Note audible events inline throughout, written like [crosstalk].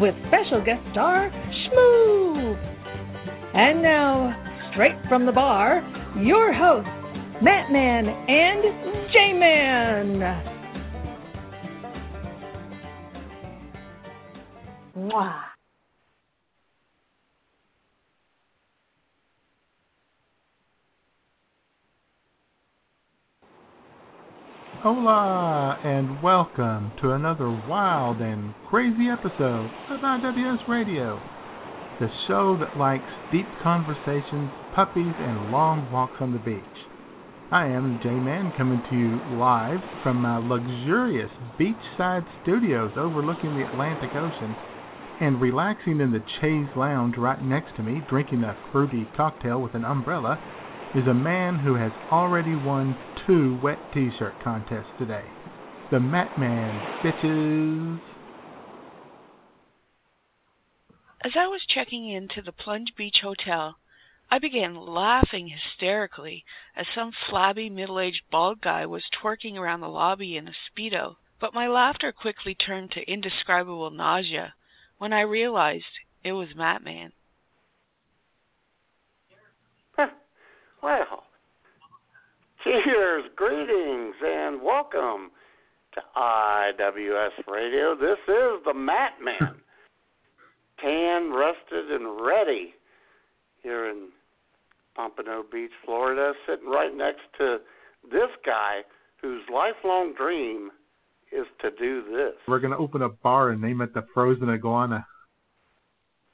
with special guest star Shmoo. And now, straight from the bar, your hosts, Matt Man and J Man. Mwah. Hola, and welcome to another wild and crazy episode of IWS Radio, the show that likes deep conversations, puppies, and long walks on the beach. I am J Man coming to you live from my luxurious beachside studios overlooking the Atlantic Ocean and relaxing in the Chase Lounge right next to me, drinking a fruity cocktail with an umbrella, is a man who has already won two wet t-shirt contests today. The Matt Man, bitches. As I was checking into the Plunge Beach Hotel, I began laughing hysterically as some flabby middle aged bald guy was twerking around the lobby in a Speedo. But my laughter quickly turned to indescribable nausea when I realized it was Matman. [laughs] Well, cheers, greetings, and welcome to IWS Radio. This is the Matt Man, tan, rusted, and ready here in Pompano Beach, Florida, sitting right next to this guy whose lifelong dream is to do this. We're gonna open a bar and name it the Frozen Iguana.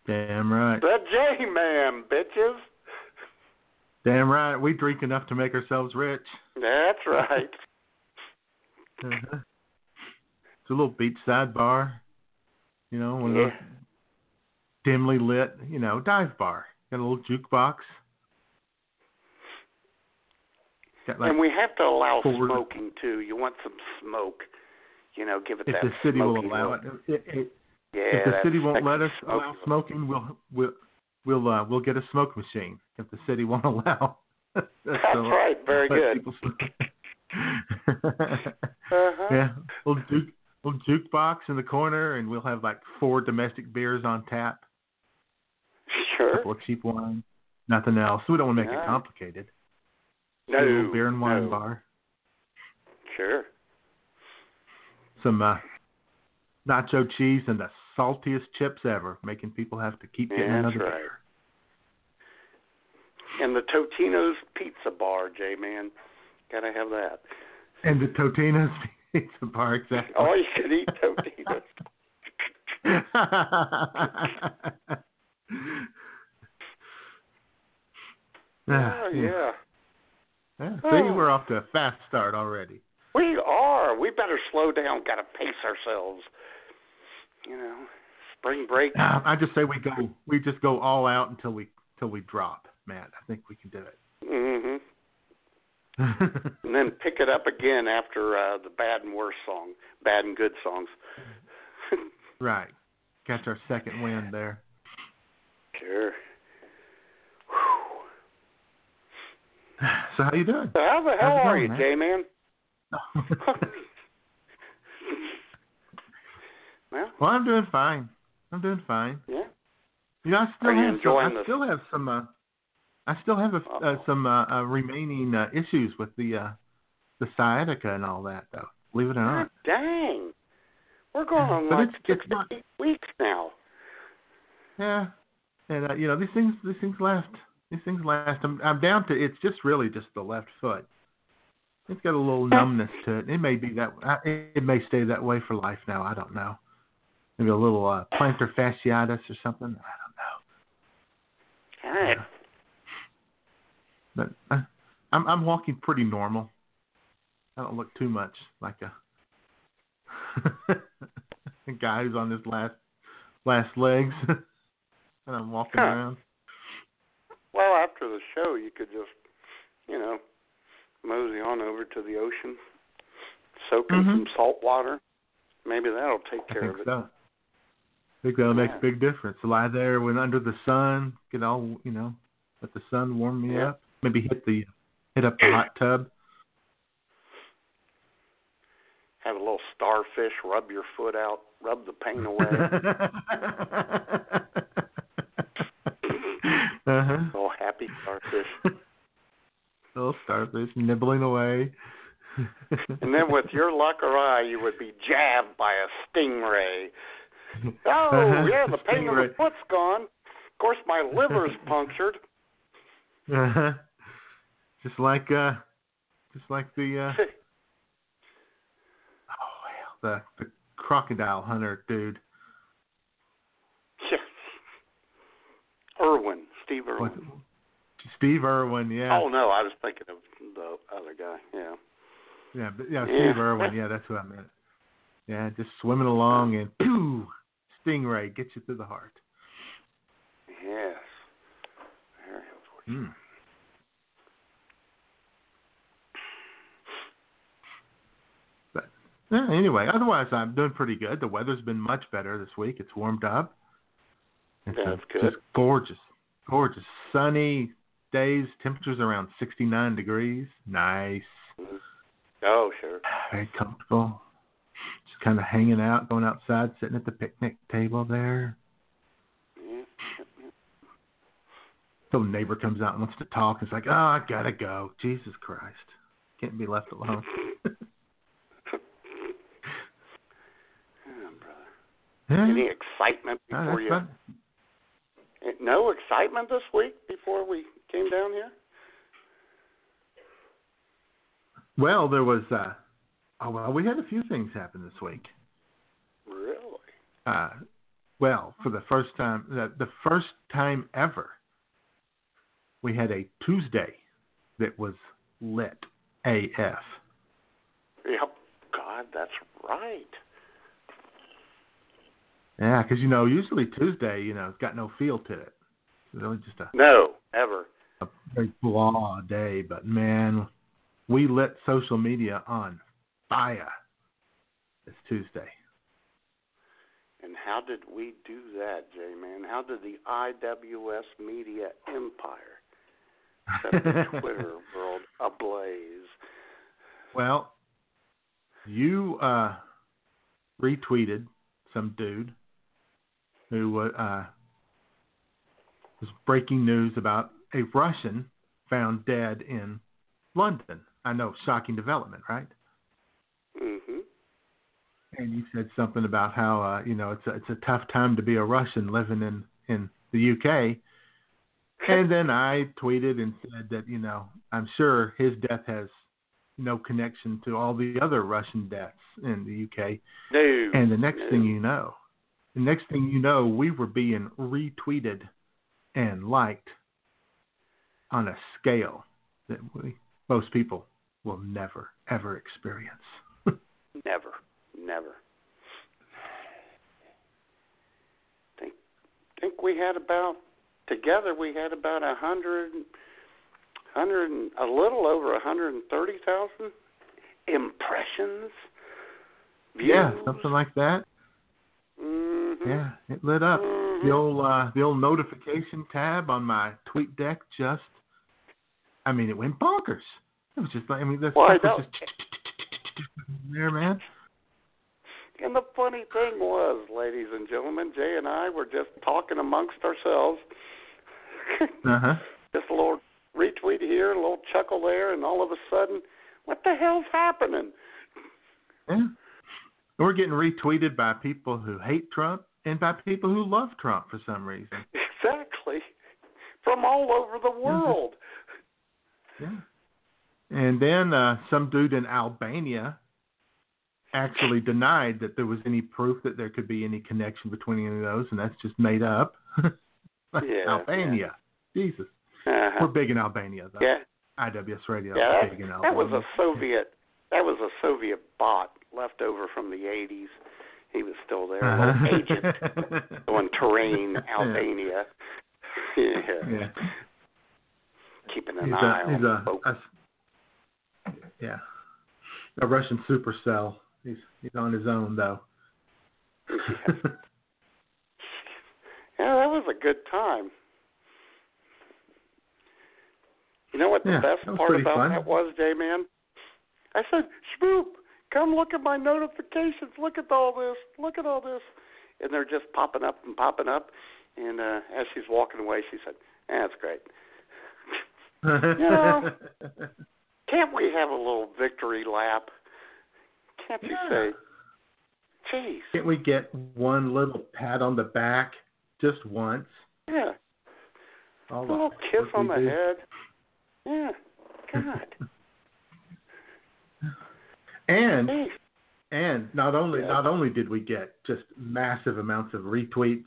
Damn right. The J Man, bitches. Damn right. We drink enough to make ourselves rich. That's [laughs] right. Uh-huh. It's a little beachside bar. You know, one of those dimly lit, you know, dive bar. Got a little jukebox. Got like and we have to allow forward- smoking too. You want some smoke, you know, give it if that the city will allow look. it. It- it- Yeah, if the city won't let us allow smoking, we'll we'll we'll uh, we'll get a smoke machine. If the city [laughs] won't allow. [laughs] That's So, right. Very good. [laughs] Uh-huh. Yeah, little juke, little jukebox in the corner, and we'll have like four domestic beers on tap, a Sure. couple of cheap wine, nothing else. We don't want to make it complicated. No. a beer and wine no. bar, Sure. some uh, nacho cheese, and the saltiest chips ever, making people have to keep getting that's another right. beer. And the Totino's Pizza Bar, J Man. Gotta have that. And the Totino's [laughs] Pizza Bar, exactly. All you can eat Totino's. Oh [laughs] yeah. yeah. See, Oh. we're off to a fast start already. We are. We better slow down. Gotta pace ourselves. You know, spring break. Ah, I just say we go, we just go all out until we, till we drop, Matt. I think we can do it. hmm [laughs] And then pick it up again after uh, the bad and worse song, bad and good songs. [laughs] right. Catch our second wind there. Sure. [sighs] So how you doing? So how the hell How's are going, you? J Man? [laughs] well, well, I'm doing fine. I'm doing fine. yeah. You know, I still Are have some. I still have some. Uh, I still have a, uh, some uh, uh, remaining uh, issues with the uh, the sciatica and all that, though. Believe it or God not. dang. We're going on But like it's- six it's not- eight weeks now. Yeah, and uh, you know these things. These things last. These things last. I'm, I'm down to. It's just really just the left foot. It's got a little numbness to it. It may be that. uh, It may stay that way for life now. I don't know. Maybe a little uh, plantar fasciitis or something. I don't know. Right. But uh, I'm I'm walking pretty normal. I don't look too much like a, [laughs] a guy who's on his last last legs, [laughs] and I'm walking Huh. around. Well, after the show, you could just, you know, mosey on over to the ocean, soak in Mhm. some salt water. Maybe that'll take care of it. so. Think that'll make a big difference. Lie there when under the sun, get all you know, let the sun warm me Yeah. up. Maybe hit the hit up the [clears throat] hot tub. Have a little starfish rub your foot out, rub the pain away. [laughs] uh-huh. [laughs] little happy starfish. Little starfish nibbling away. And then with your luck or eye, you would be jabbed by a stingray. Oh, Uh-huh. [laughs] yeah, the pain in the foot's gone. Of course, my liver's [laughs] punctured. Uh-huh. Just like uh just like the uh [laughs] oh well the the crocodile hunter dude. yes. Irwin, Steve What, Irwin. Steve Irwin, yeah. Oh no, I was thinking of the other guy. Yeah. Yeah, but yeah, Yeah. Steve Irwin, yeah, that's what I meant. Yeah, just swimming along and [clears throat] pew stingray gets you through the heart. Yes. Very unfortunate. Mm. But yeah, anyway, otherwise I'm doing pretty good. The weather's been much better this week. It's warmed up. It's That's good. just gorgeous, gorgeous, sunny days. Temperatures around 69 degrees. Nice, Oh, sure. very comfortable. Kind of hanging out, going outside, sitting at the picnic table there. Yeah. So neighbor comes out and wants to talk. It's like, oh, I gotta go. Jesus Christ, can't be left alone. [laughs] Yeah, Any excitement before you? fun. No excitement this week before we came down here. Well, there was. uh Oh well, we had a few things happen this week. Really? Uh, well, for the first time, the, the first time ever, we had a Tuesday that was lit AF. Yep. God, that's right. Yeah, because you know, usually Tuesday, you know, it's got no feel to it. It's really just a, No, ever. a very blah day. But man, we lit social media on fire this Tuesday. And how did we do that, J Man? How did the IWS media empire set the [laughs] Twitter world ablaze? Well, you uh, retweeted some dude who uh, was breaking news about a Russian found dead in London. I know, shocking development, right? And you said something about how uh, you know it's a, it's a tough time to be a Russian living in in the UK. [laughs] And then I tweeted and said that you know I'm sure his death has no connection to all the other Russian deaths in the UK. No. And the next no. thing you know, the next thing you know, we were being retweeted and liked on a scale that we most people will never ever experience. [laughs] Never, never. Think, think we had about together. We had about a hundred, hundred, and- a little over a hundred and thirty thousand impressions. Views. Yeah, something like that. hmm Yeah, it lit up. Mhm. The old uh, the old notification tab on my TweetDeck just, I mean, it went bonkers. It was just like I mean, the Well, stuff was just [laughs] there, man. And the funny thing was, ladies and gentlemen, Jay and I were just talking amongst ourselves. [laughs] Uh huh. just a little retweet here, a little chuckle there, and all of a sudden, what the hell's happening? Yeah. We're getting retweeted by people who hate Trump and by people who love Trump for some reason. [laughs] Exactly. From all over the world. Yeah. And then uh, some dude in Albania actually denied that there was any proof that there could be any connection between any of those, and that's just made up. [laughs] Yeah, Albania. Jesus. Uh-huh. We're big in Albania, though. Yeah, IWS Radio yeah. is big in That, Albania. that was a Soviet. That was a Soviet bot left over from the '80s. He was still there, Uh-huh. agent [laughs] on Tirana, Albania. [laughs] Yeah. yeah. Keeping an He's eye a, he's on a, folks. a yeah, a Russian supercell. He's he's on his own though. [laughs] Yeah, that was a good time. You know what the Yeah, best part about fun. that was, J Man? I said, Shmoop, come look at my notifications. Look at all this. Look at all this. And they're just popping up and popping up. And uh, as she's walking away, she said, "Yeah, that's great. [laughs] [laughs] you know, Can't we have a little victory lap? Can't you Yeah. say, "Jeez, Can't we get one little pat on the back just once? yeah, All a little hard kiss on the do. head"? Yeah, God, [laughs] And Jeez. and not only Yeah. not only did we get just massive amounts of retweets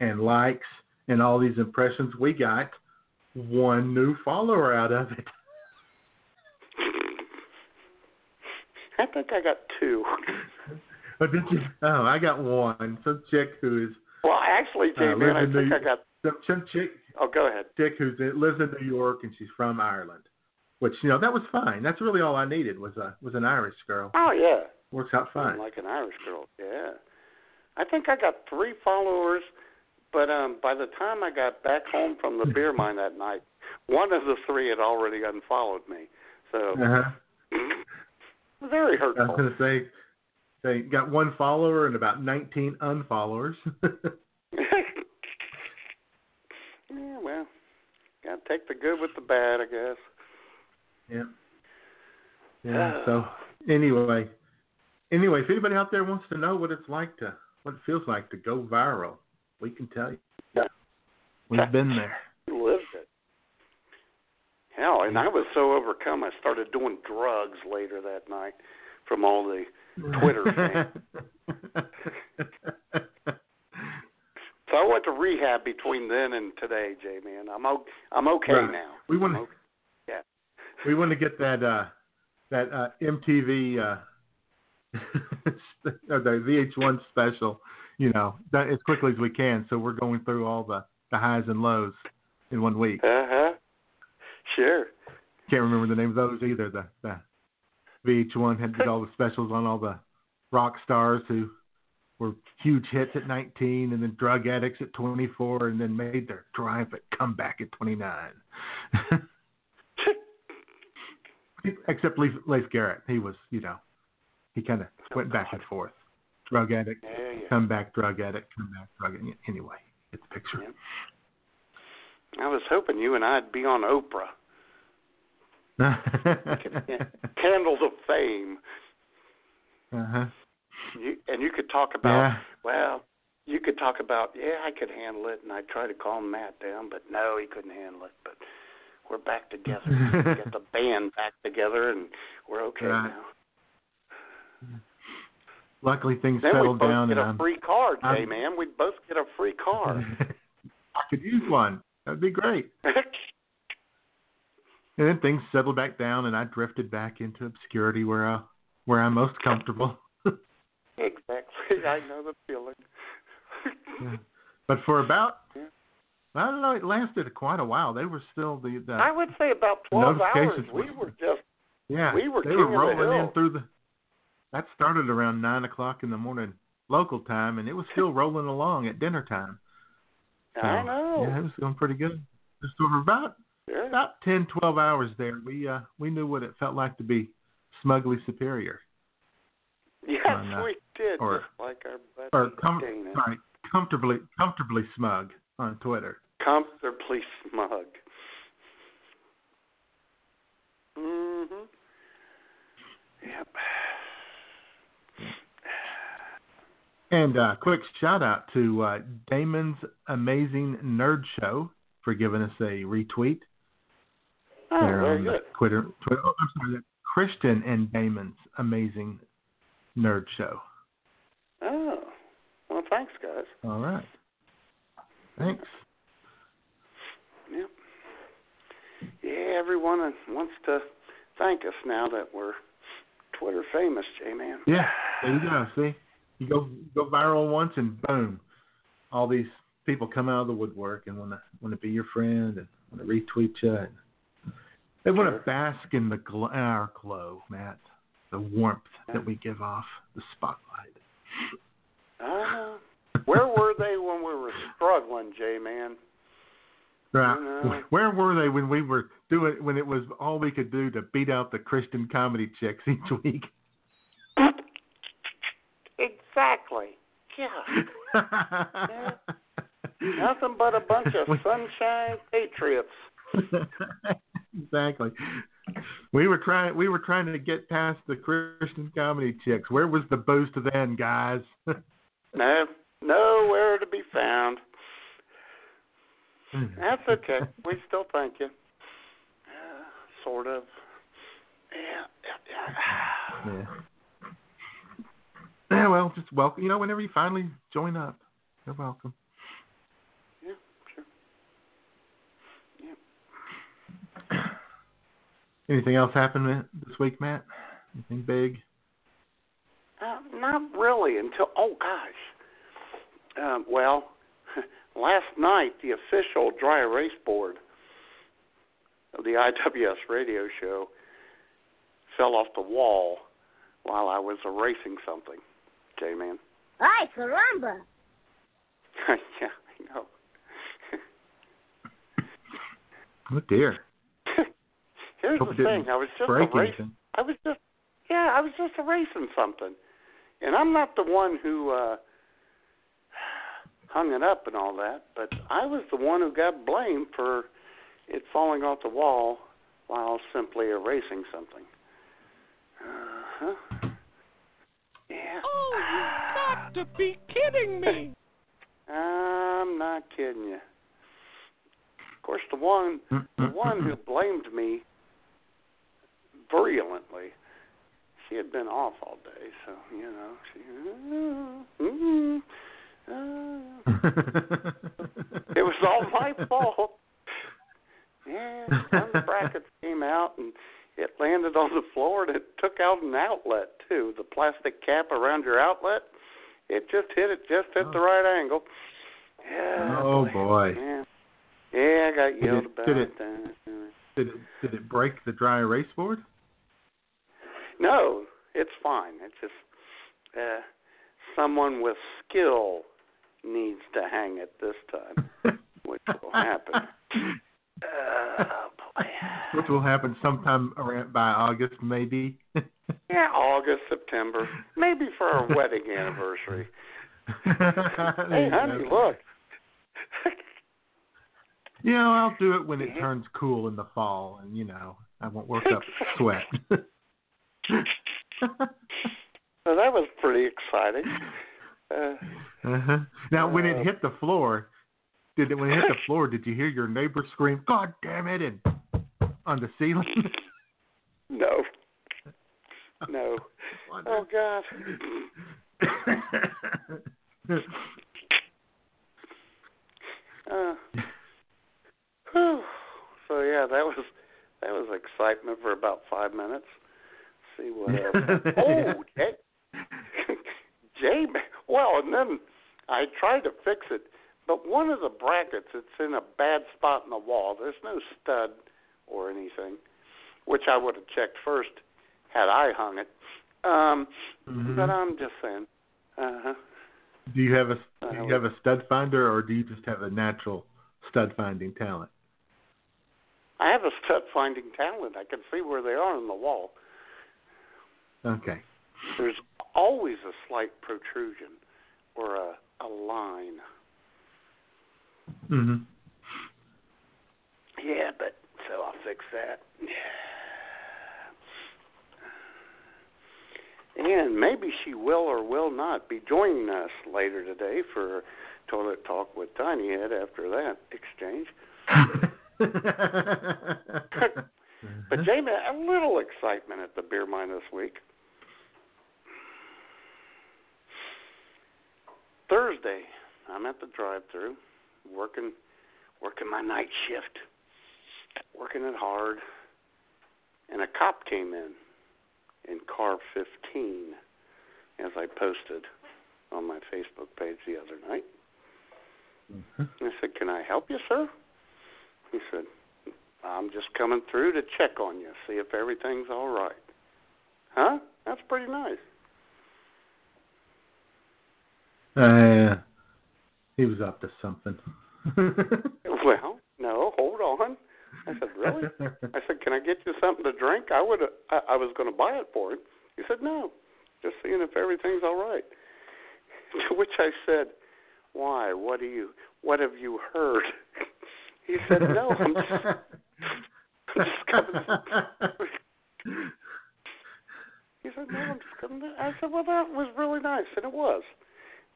and likes and all these impressions, we got one new follower out of it. I think I got two. [laughs] Oh, did you? Oh, I got one. Some chick who is Well, actually, J Uh, Man, I think New- I got. some, some chick Oh, go ahead. chick who's lives in New York and she's from Ireland. Which you know that was fine. That's really all I needed was a was an Irish girl. Oh yeah, Works out fine. like an Irish girl. Yeah, I think I got three followers, but um, by the time I got back home from the beer [laughs] mine that night, one of the three had already unfollowed me. So Uh-huh. [laughs] very I was gonna say they got one follower and about 19 unfollowers. [laughs] yeah, well, gotta take the good with the bad, I guess. yeah. Yeah. Uh. So anyway, anyway, if anybody out there wants to know what it's like to, what it feels like to go viral, we can tell you. Yeah. We've been there. Hell, and I was so overcome, I started doing drugs later that night from all the Twitter [laughs] So I went to rehab between then and today, J man. I'm o- I'm okay Right. now. We want to. okay. [laughs] We want to get that uh, that uh, MTV uh, [laughs] the VH1 special, you know, that as quickly as we can. So we're going through all the the highs and lows in one week. Uh huh. Sure. Can't remember the name of those either. The the VH1 had did all the specials on all the rock stars who were huge hits at 19 and then drug addicts at 24 and then made their triumphant comeback at 29. [laughs] Except Leif, Leif Garrett, he was, you know, he kind of went back and forth. Drug addict, Yeah, yeah. come back, drug addict, come back, drug addict. Anyway, get the picture. I was hoping you and I'd be on Oprah. [laughs] Candles of Fame. uh-huh. You, and you could talk about Yeah. well, you could talk about yeah, I could handle it, and I tried to calm Matt down, but no, he couldn't handle it. But we're back together. Get the [laughs] band back together, and we're okay Right. now. Luckily, things Then we settled both down, get and a I'm, free car, Jay man. We'd both get a free car. [laughs] I could use one. That'd be great. [laughs] And then things settled back down, and I drifted back into obscurity where I, where I'm most comfortable. [laughs] exactly. I know the feeling. but for about, Yeah. I don't know, it lasted quite a while. They were still the, the I would say about twelve hours. We were- just yeah, we were they were of the rolling in through the. That started around nine o'clock in the morning local time, and it was still rolling along at dinner time. I know. Yeah, it was going pretty good. Just for about Yeah. about ten, twelve hours there, we uh we knew what it felt like to be smugly superior, Yes, on, uh, we did. or- like our buddy or com- sorry, comfortably comfortably smug on Twitter. Comfortably smug. Mhm. Yep. And uh, quick shout out to uh, Damon's Amazing Nerd Show for giving us a retweet. Oh, very good. Twitter. Twitter. Oh, I'm sorry, Christian and Damon's Amazing Nerd Show. Oh, well, thanks, guys. All right. Thanks. Yep. Yeah, everyone wants to thank us now that we're Twitter famous, J man. Yeah, there you go. See, you go go viral once and boom, all these people come out of the woodwork and want to want to be your friend and want to retweet you. And they want to bask in the gl- our glow, Matt, the warmth that we give off, the spotlight. Know. Where were they when we were struggling, J man? Right. Where were they when we were doing when it was all we could do to beat out the Christian comedy chicks each week? Exactly. Yeah. [laughs] Nothing but a bunch of [laughs] sunshine patriots. [laughs] exactly. We were trying. We were trying to get past the Christian comedy chicks. Where was the boost then, guys? No, nowhere to be found. That's okay. We still thank you. Uh, sort of. Yeah. yeah, yeah. Yeah. Well, just welcome. You know, whenever you finally join up, you're welcome. Yeah, sure. Anything else happened this week, Matt? Anything big? Uh, not really until oh gosh. Um, well, [laughs] last night the official dry erase board of the IWS radio show fell off the wall while I was erasing something. J man. Ay, caramba. [laughs] yeah, I know. [laughs] Oh dear. [laughs] Here's Hope the it didn't thing. I was just break erasing. anything. I was just yeah, I was just erasing something. And I'm not the one who uh [sighs] hung it up and all that, but I was the one who got blamed for it falling off the wall while simply erasing something. Uh-huh. Yeah. You got to be kidding me. I'm not kidding you. Of course, the one the one who blamed me virulently, she had been off all day, so you know she. mm, uh, it was all my [laughs] fault. Yeah, one the brackets came out and it landed on the floor and it took out an outlet too. The plastic cap around your outlet, it just hit it just at the right angle. Yeah. Oh, boy. Yeah. Yeah, I got Did yelled it- about did it- uh, did it did it break the dry erase board? No, it's fine. It's just uh, someone with skill needs to hang it this time, [laughs] which will happen. Oh [laughs] boy. Which will happen sometime around by August, maybe. [laughs] Yeah, August, September, maybe for our wedding anniversary. [laughs] Hey, honey, look. [laughs] You know, I'll do it when it turns cool in the fall, and you know, I won't work up sweat. So that was pretty exciting. Uh, uh-huh. Now, when it Uh, hit the floor, did it when it hit the floor? Did you hear your neighbor scream, "God damn it!" and on the ceiling? [laughs] no, no. Oh God. Uh, whew. [sighs] so yeah, that was that was excitement for about five minutes. see what else. [laughs] oh, Jay, [laughs] Jay. Well, and then I tried to fix it, but one of the brackets it's in a bad spot in the wall. There's no stud or anything, which I would have checked first had I hung it. Um, Mhm. But I'm just saying. Uh huh. Do you have a do you have a stud finder, or do you just have a natural stud finding talent? I have a stud finding talent. I can see where they are in the wall. Okay. There's always a slight protrusion or a a line. Mm Mhm. Yeah, but so I'll fix that. And maybe she will or will not be joining us later today for Toilet Talk with Tiny Head after that exchange. [laughs] But Jamie, a little excitement at the beer mine this week. Thursday, I'm at the drive-through, working, working my night shift, working it hard, and a cop came in in car 15 as I posted on my Facebook page the other night. Mhm. I said, "Can I help you, sir?" He said, "I'm just coming through to check on you, see if everything's all right." Huh? That's pretty nice. Uh, he was up to something. [laughs] Well, no, hold on. I said, "Really?" [laughs] I said, "Can I get you something to drink?" I would. I, I was going to buy it for him. He said, "No, just seeing if everything's all right." [laughs] To which I said, "Why? What do you? What have you heard?" [laughs] He said, "No, I'm just, I'm just coming." He said, "No, I'm just coming." I said, "Well, that was really nice," and it was.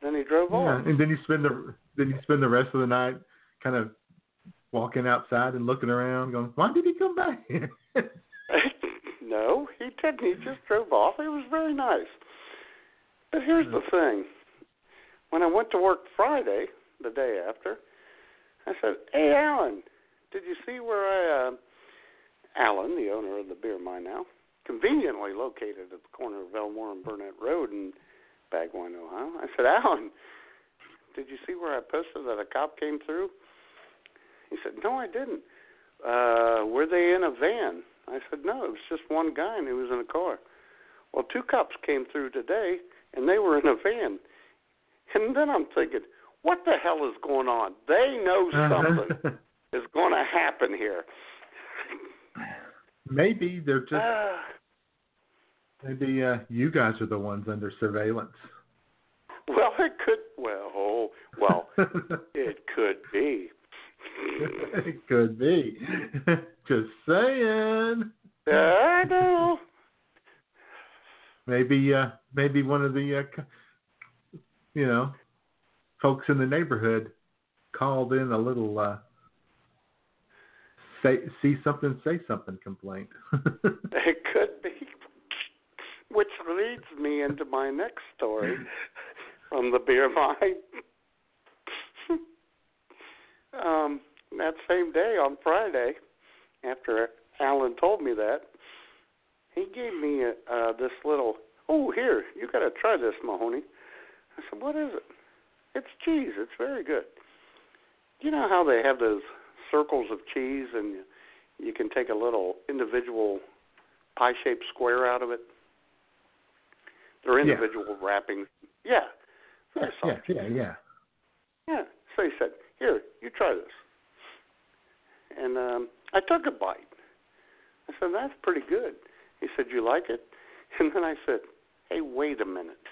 Then he drove Yeah, on. and then you spend the then you spend the rest of the night kind of walking outside and looking around, going, "Why did he come back [laughs] no, he didn't. He just drove off. It was very nice. But here's the thing. When I went to work Friday, the day after, I said, "Hey, Alan, did you see where I?" Uh, Alan, the owner of the beer mine now, conveniently located at the corner of Elmore and Burnett Road in Bagwine, Ohio. I said, "Alan, did you see where I posted that a cop came through?" He said, "No, I didn't." Uh, were they in a van? I said, "No, it was just one guy and he was in a car." Well, two cops came through today and they were in a van. And then I'm thinking, what the hell is going on? They know [laughs] something is going to happen here. [laughs] Maybe they're just [sighs] maybe uh, you guys are the ones under surveillance. well, it could. Well, oh, well, [laughs] it could be. It could be. [laughs] Just saying. I know. Maybe uh maybe one of the uh, you know folks in the neighborhood called in a little uh say see something say something complaint. [laughs] It could be. Which leads me into my next story from the beer mine. Um, that same day on Friday, after Alan told me that, he gave me a, uh, this little. Oh, here, you got to try this, Mahoney. I said, what is it? It's cheese. It's very good. You know how they have those circles of cheese, and you, you can take a little individual pie-shaped square out of it. They're Yeah. individual wrappings. Yeah. Very yeah, yeah, yeah. Yeah. So he said, "Here, you try this." And um I took a bite. I said, "That's pretty good." He said, "You like it?" [laughs] And then I said, "Hey, wait a minute.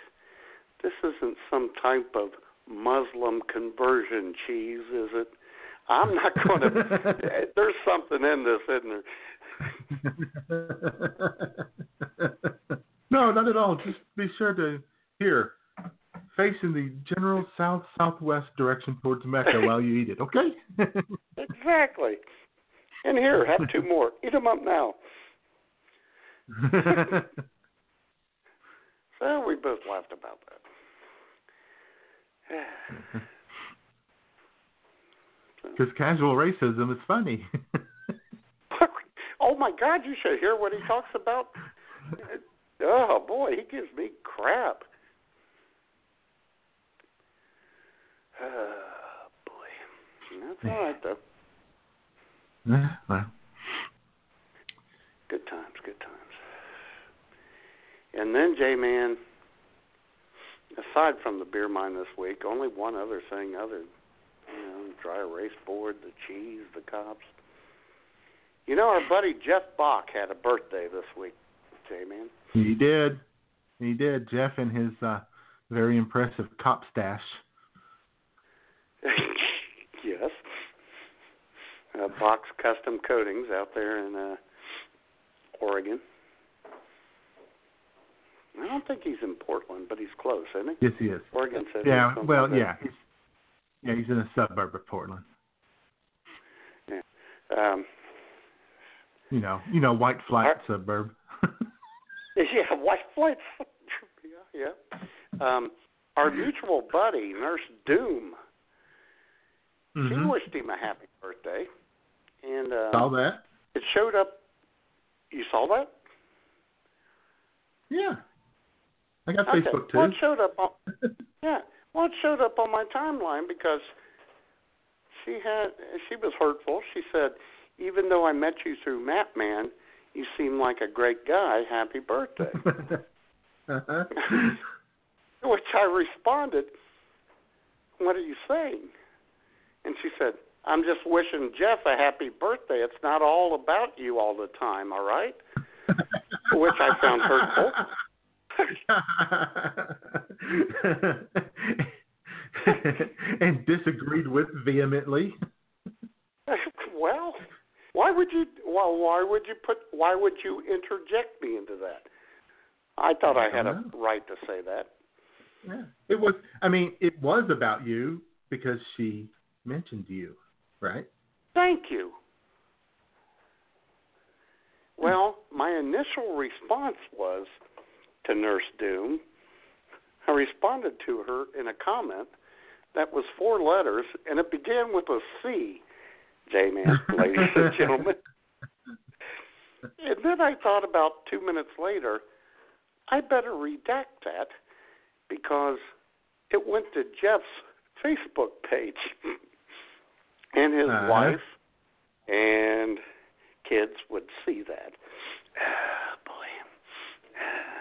This isn't some type of Muslim conversion cheese, is it? I'm not [laughs] going [laughs] to. There's something in this, isn't there?" no, not at all. Just be sure to here, face in the general south southwest direction towards Mecca while you eat it. Okay. [laughs] Exactly. And here, have two more. Eat them up now. [laughs] So we both laughed about that. [sighs] Because casual racism is funny. [laughs] oh my God, you should hear what he talks about. Oh boy, he gives me crap. Oh [sighs] boy, that's all right though. Yeah, well, Good times, good times. And then J Man, aside from the beer mine this week, only one other thing other you know, dry erase board, the cheese, the cops. You know, our buddy Jeff Bach had a birthday this week, J Man. he did. He did. Jeff and his uh, very impressive cop stash. [laughs] yes. Uh, Bach's Custom Coatings out there in uh, Oregon. I don't think he's in Portland, but he's close, isn't he? Yes, he is. Oregon City. Yeah. Well, like yeah. He's, yeah, he's in a suburb of Portland. Um, You know, you know, White Flight Are- suburb. [laughs] yeah, white flights. yeah, yeah. Um, our mutual buddy, Nurse Doom, she Mhm. wished him a happy birthday, and uh, Saw that? it showed up. You saw that? Yeah. I got Okay. Facebook too. Well, it showed up on [laughs] Yeah. Well, it showed up on my timeline because she had she was hurtful. She said, "Even though I met you through Matt Man, you seem like a great guy. Happy birthday." [laughs] uh-huh. [laughs] Which I responded, "What are you saying?" And she said, "I'm just wishing Jeff a happy birthday. It's not all about you all the time, all right?" [laughs] Which I found hurtful. [laughs] and disagreed with vehemently. [laughs] well, why would you? Well, why would you put? Why would you interject me into that? I thought I, had a right to say that. Yeah, it was. I mean, it was about you because she mentioned you, right? Thank you. Well, my initial response was to Nurse Doom. I responded to her in a comment that was four letters, and it began with a C. J Man, [laughs] ladies and gentlemen. And then I thought about two minutes later, I better redact that because it went to Jeff's Facebook page, [laughs] and his Uh-huh. wife and kids would see that. [sighs] boy.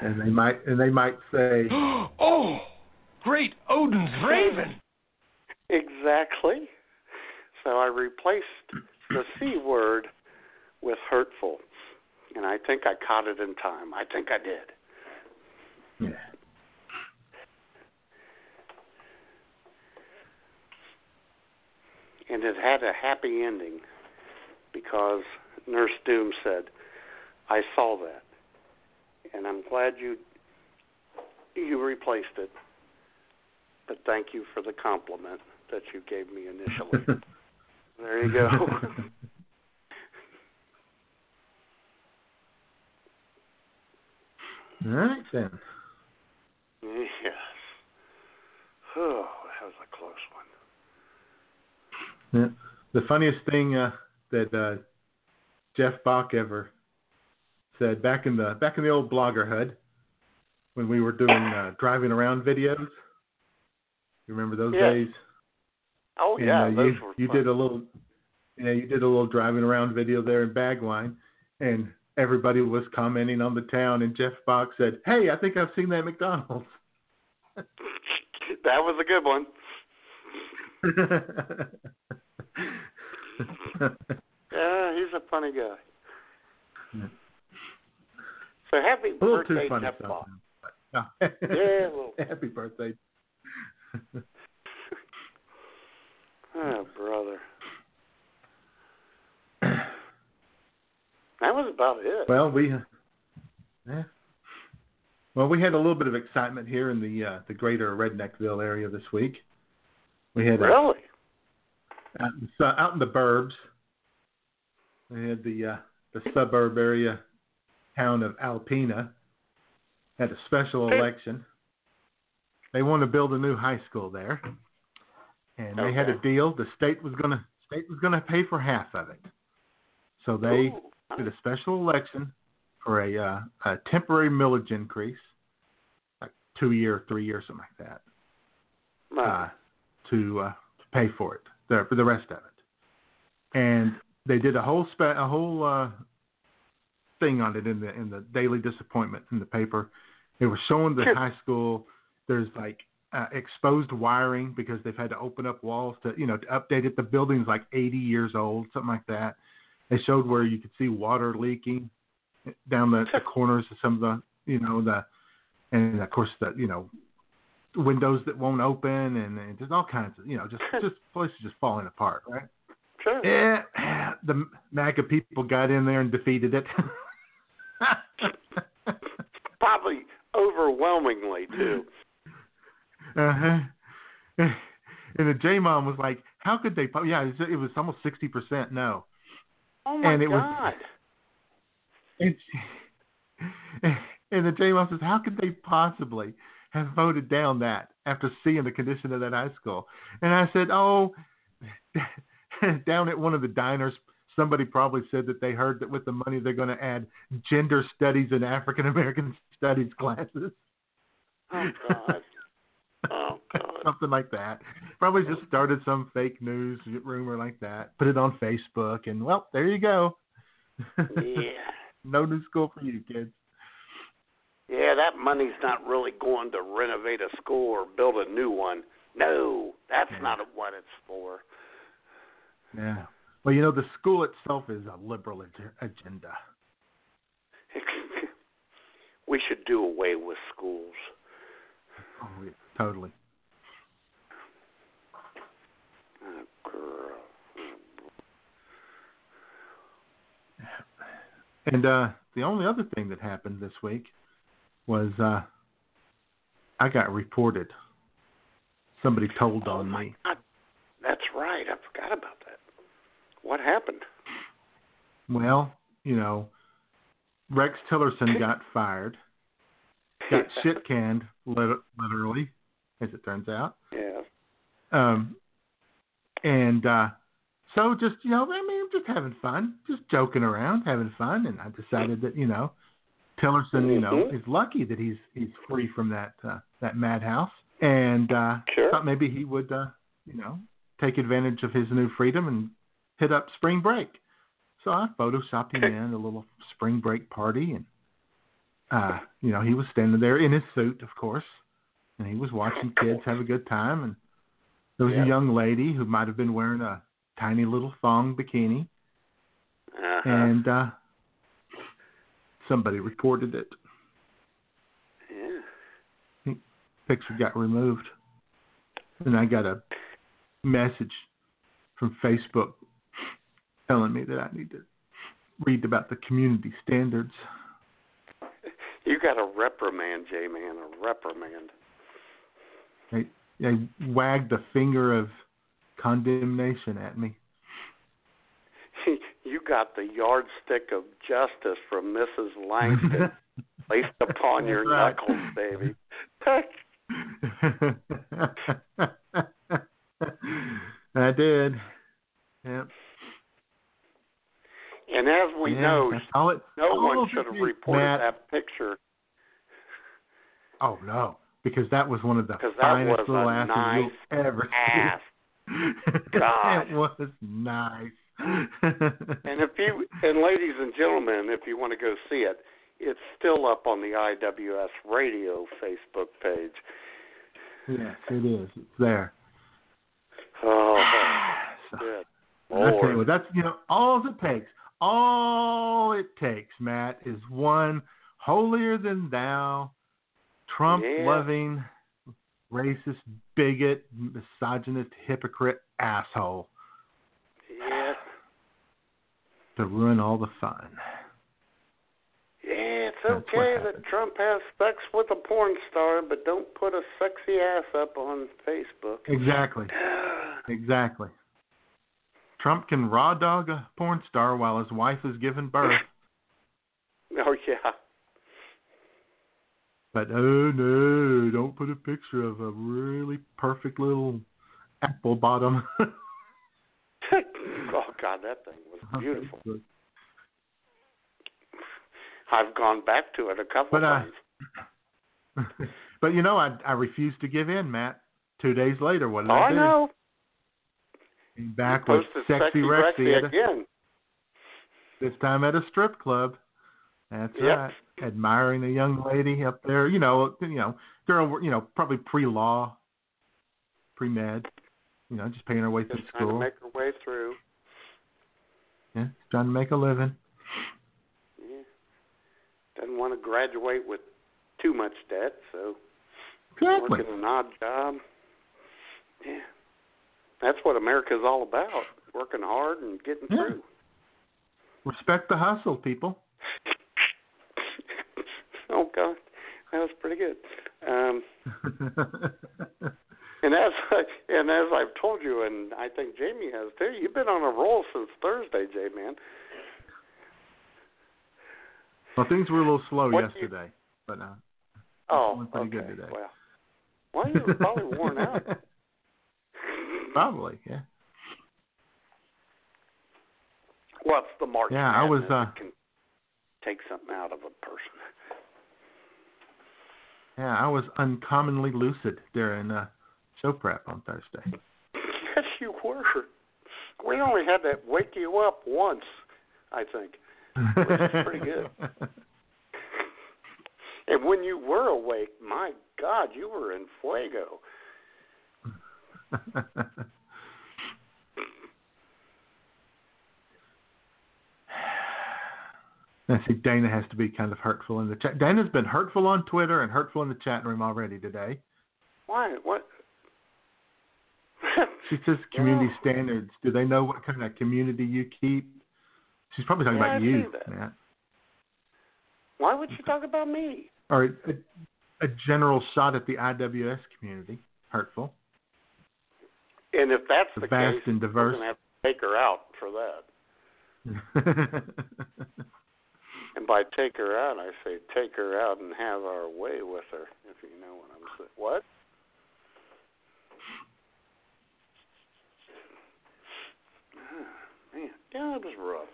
And they might and they might say, [gasps] oh, great Odin's raven. Exactly. So I replaced the [clears throat] C word with hurtful. And I think I caught it in time. I think I did. yeah. And it had a happy ending because Nurse Doom said, I saw that. And I'm glad you you replaced it. But thank you for the compliment that you gave me initially. [laughs] there you go. [laughs] All right then. yes. Oh, that was a close one. Yeah. The funniest thing uh, that uh, Jeff Bach ever said back in the back in the old bloggerhood when we were doing uh, driving around videos. You remember those Yeah. days? Oh And, yeah, uh, those you, were you fun. did a little, you know, you did a little driving around video there in Bagwine, and everybody was commenting on the town. And Jeff Bach said, "Hey, I think I've seen that McDonald's." [laughs] that was a good one. [laughs] [laughs] Yeah, he's a funny guy. Yeah. So happy a little too birthday, funny Jeff no. [laughs] Yeah, a little. [laughs] Happy birthday. Oh, brother. That was about it. Well, we, uh, yeah. Well, we had a little bit of excitement here in the uh, the greater Redneckville area this week. We had uh, really? Out, in, so- out in the burbs. We had the uh, the suburb area town of Alpena had a special election. They want to build a new high school there, and they had a deal. The state was gonna state was gonna pay for half of it. So they Ooh, did a special election for a, uh, a temporary millage increase, like two year, three years, something like that, nice. uh, to uh, to pay for it, the, for the rest of it. And they did a whole spe- a whole uh, thing on it in the in the Daily Disappointment in the paper. It was showing the Sure. high school. There's like uh, exposed wiring because they've had to open up walls to you know to update it. The building's like 80 years old, something like that. They showed where you could see water leaking down the, the corners of some of the you know the and of course the you know windows that won't open and, and just all kinds of you know just [laughs] just places just falling apart, right? sure. Yeah, [sighs] the MAGA people got in there and defeated it. [laughs] Probably overwhelmingly too. uh-huh. [laughs] And the J Mom was like, "How could they?" po-" Yeah, it was, it was almost sixty percent no. Oh my And it was- God. And, she, and the J Mom says, "How could they possibly have voted down that after seeing the condition of that high school?" And I said, "Oh, [laughs] down at one of the diners." Somebody probably said that they heard that with the money they're going to add gender studies and African American [laughs] studies classes. Oh God. [laughs] Oh God. something like that. Probably just started some fake news rumor like that. Put it on Facebook, and well, there you go. Yeah. no new school for you kids. Yeah, that money's not really going to renovate a school or build a new one. No, that's Yeah. not what it's for. Yeah. Well, you know, the school itself is a liberal agenda. [laughs] we should do away with schools. Oh, yeah, totally. Oh, girl. And uh, the only other thing that happened this week was uh, I got reported. Somebody told Oh on me. God. That's right. I forgot about that. What happened? Well, you know, Rex Tillerson got fired, [laughs] got shit canned, literally, as it turns out. Yeah. Um, and uh, so just you know, I mean, I'm just having fun, just joking around, having fun, and I decided that you know, Tillerson, you know, Mhm. is lucky that he's he's free from that uh, that madhouse, and uh, Sure. thought maybe he would, uh, you know, take advantage of his new freedom and hit up spring break. So I photoshopped him in a little spring break party, and uh, you know, he was standing there in his suit, of course, and he was watching kids have a good time, and there was Yeah. a young lady who might have been wearing a tiny little thong bikini, Uh-huh. and uh, somebody reported it. yeah. Picture got removed, and I got a message from Facebook telling me that I need to read about the community standards. You got a reprimand, J man, a reprimand. They they wagged a finger of condemnation at me. You got the yardstick of justice from Mrs. Langston [laughs] placed upon your right. knuckles, baby. [laughs] I did. Yep. and as we yeah, know, it, no one should have reported Matt. that picture Oh no, because that was one of the finest little asses nice you'll ever ass. see. [laughs] God. it was nice. [laughs] And if you and ladies and gentlemen, if you want to go see it, it's still up on the IWS Radio Facebook page. yes, it is. It's there. Oh, So, good I you that's you know all it takes. All it takes, Matt, is one holier than thou, Trump loving, racist, bigot, misogynist, hypocrite asshole Yeah, to ruin all the fun. yeah, it's That's okay that. Trump has sex with a porn star, but don't put a sexy ass up on Facebook. Exactly. [sighs] Exactly. Trump can raw dog a porn star while his wife is giving birth, [laughs] oh yeah. but oh no, don't put a picture of a really perfect little apple bottom. [laughs] that thing was [laughs] beautiful. I've gone back to it a couple But, uh, times. [laughs] but you know, I I refused to give in, Matt. Two days later, what did Oh, I I do? know. Came back with posted sexy, Rexy Rexy, at a- again. this time at a strip club. That's Yep. right. Admiring a young lady up there, you know, you know, girl, you know, probably pre-law, pre-med, you know, just paying her way through Just trying to school. make her way through. Yeah, trying to make a living. Yeah. Doesn't want to graduate with too much debt, so Exactly. working an odd job. Yeah. That's what America's all about. Working hard and getting Yeah. through. Respect the hustle, people. [laughs] oh God. That was pretty good. Um [laughs] and as I, and as I've told you and I think Jamie has too, you've been on a roll since Thursday, J man. well, things were a little slow What do you- yesterday, but uh, Oh, pretty okay. good today. Well, well, you were probably worn out. [laughs] Probably, yeah. What's the March Yeah, I was, uh, can take something out of a person? Yeah, I was uncommonly lucid during uh, show prep on Thursday. [laughs] Yes, you were. We only had to wake you up once, I think. Which is pretty good. [laughs] And when you were awake, my God, you were in fuego. [sighs] I see Dana has to be kind of hurtful in the chat. Dana's been hurtful on Twitter and hurtful in the chat room already today. Why? What? [laughs] She says community standards. Do they know what kind of community you keep? She's probably talking Yeah, about I you. Matt. Why would she talk about me? Or a, a general shot at the IWS community. Hurtful. And if that's The the, vast case, and we're diverse. gonna have to take her out for that. [laughs] And by take her out, I say take her out and have our way with her. If you know what I'm saying. What? Man, yeah, it was rough.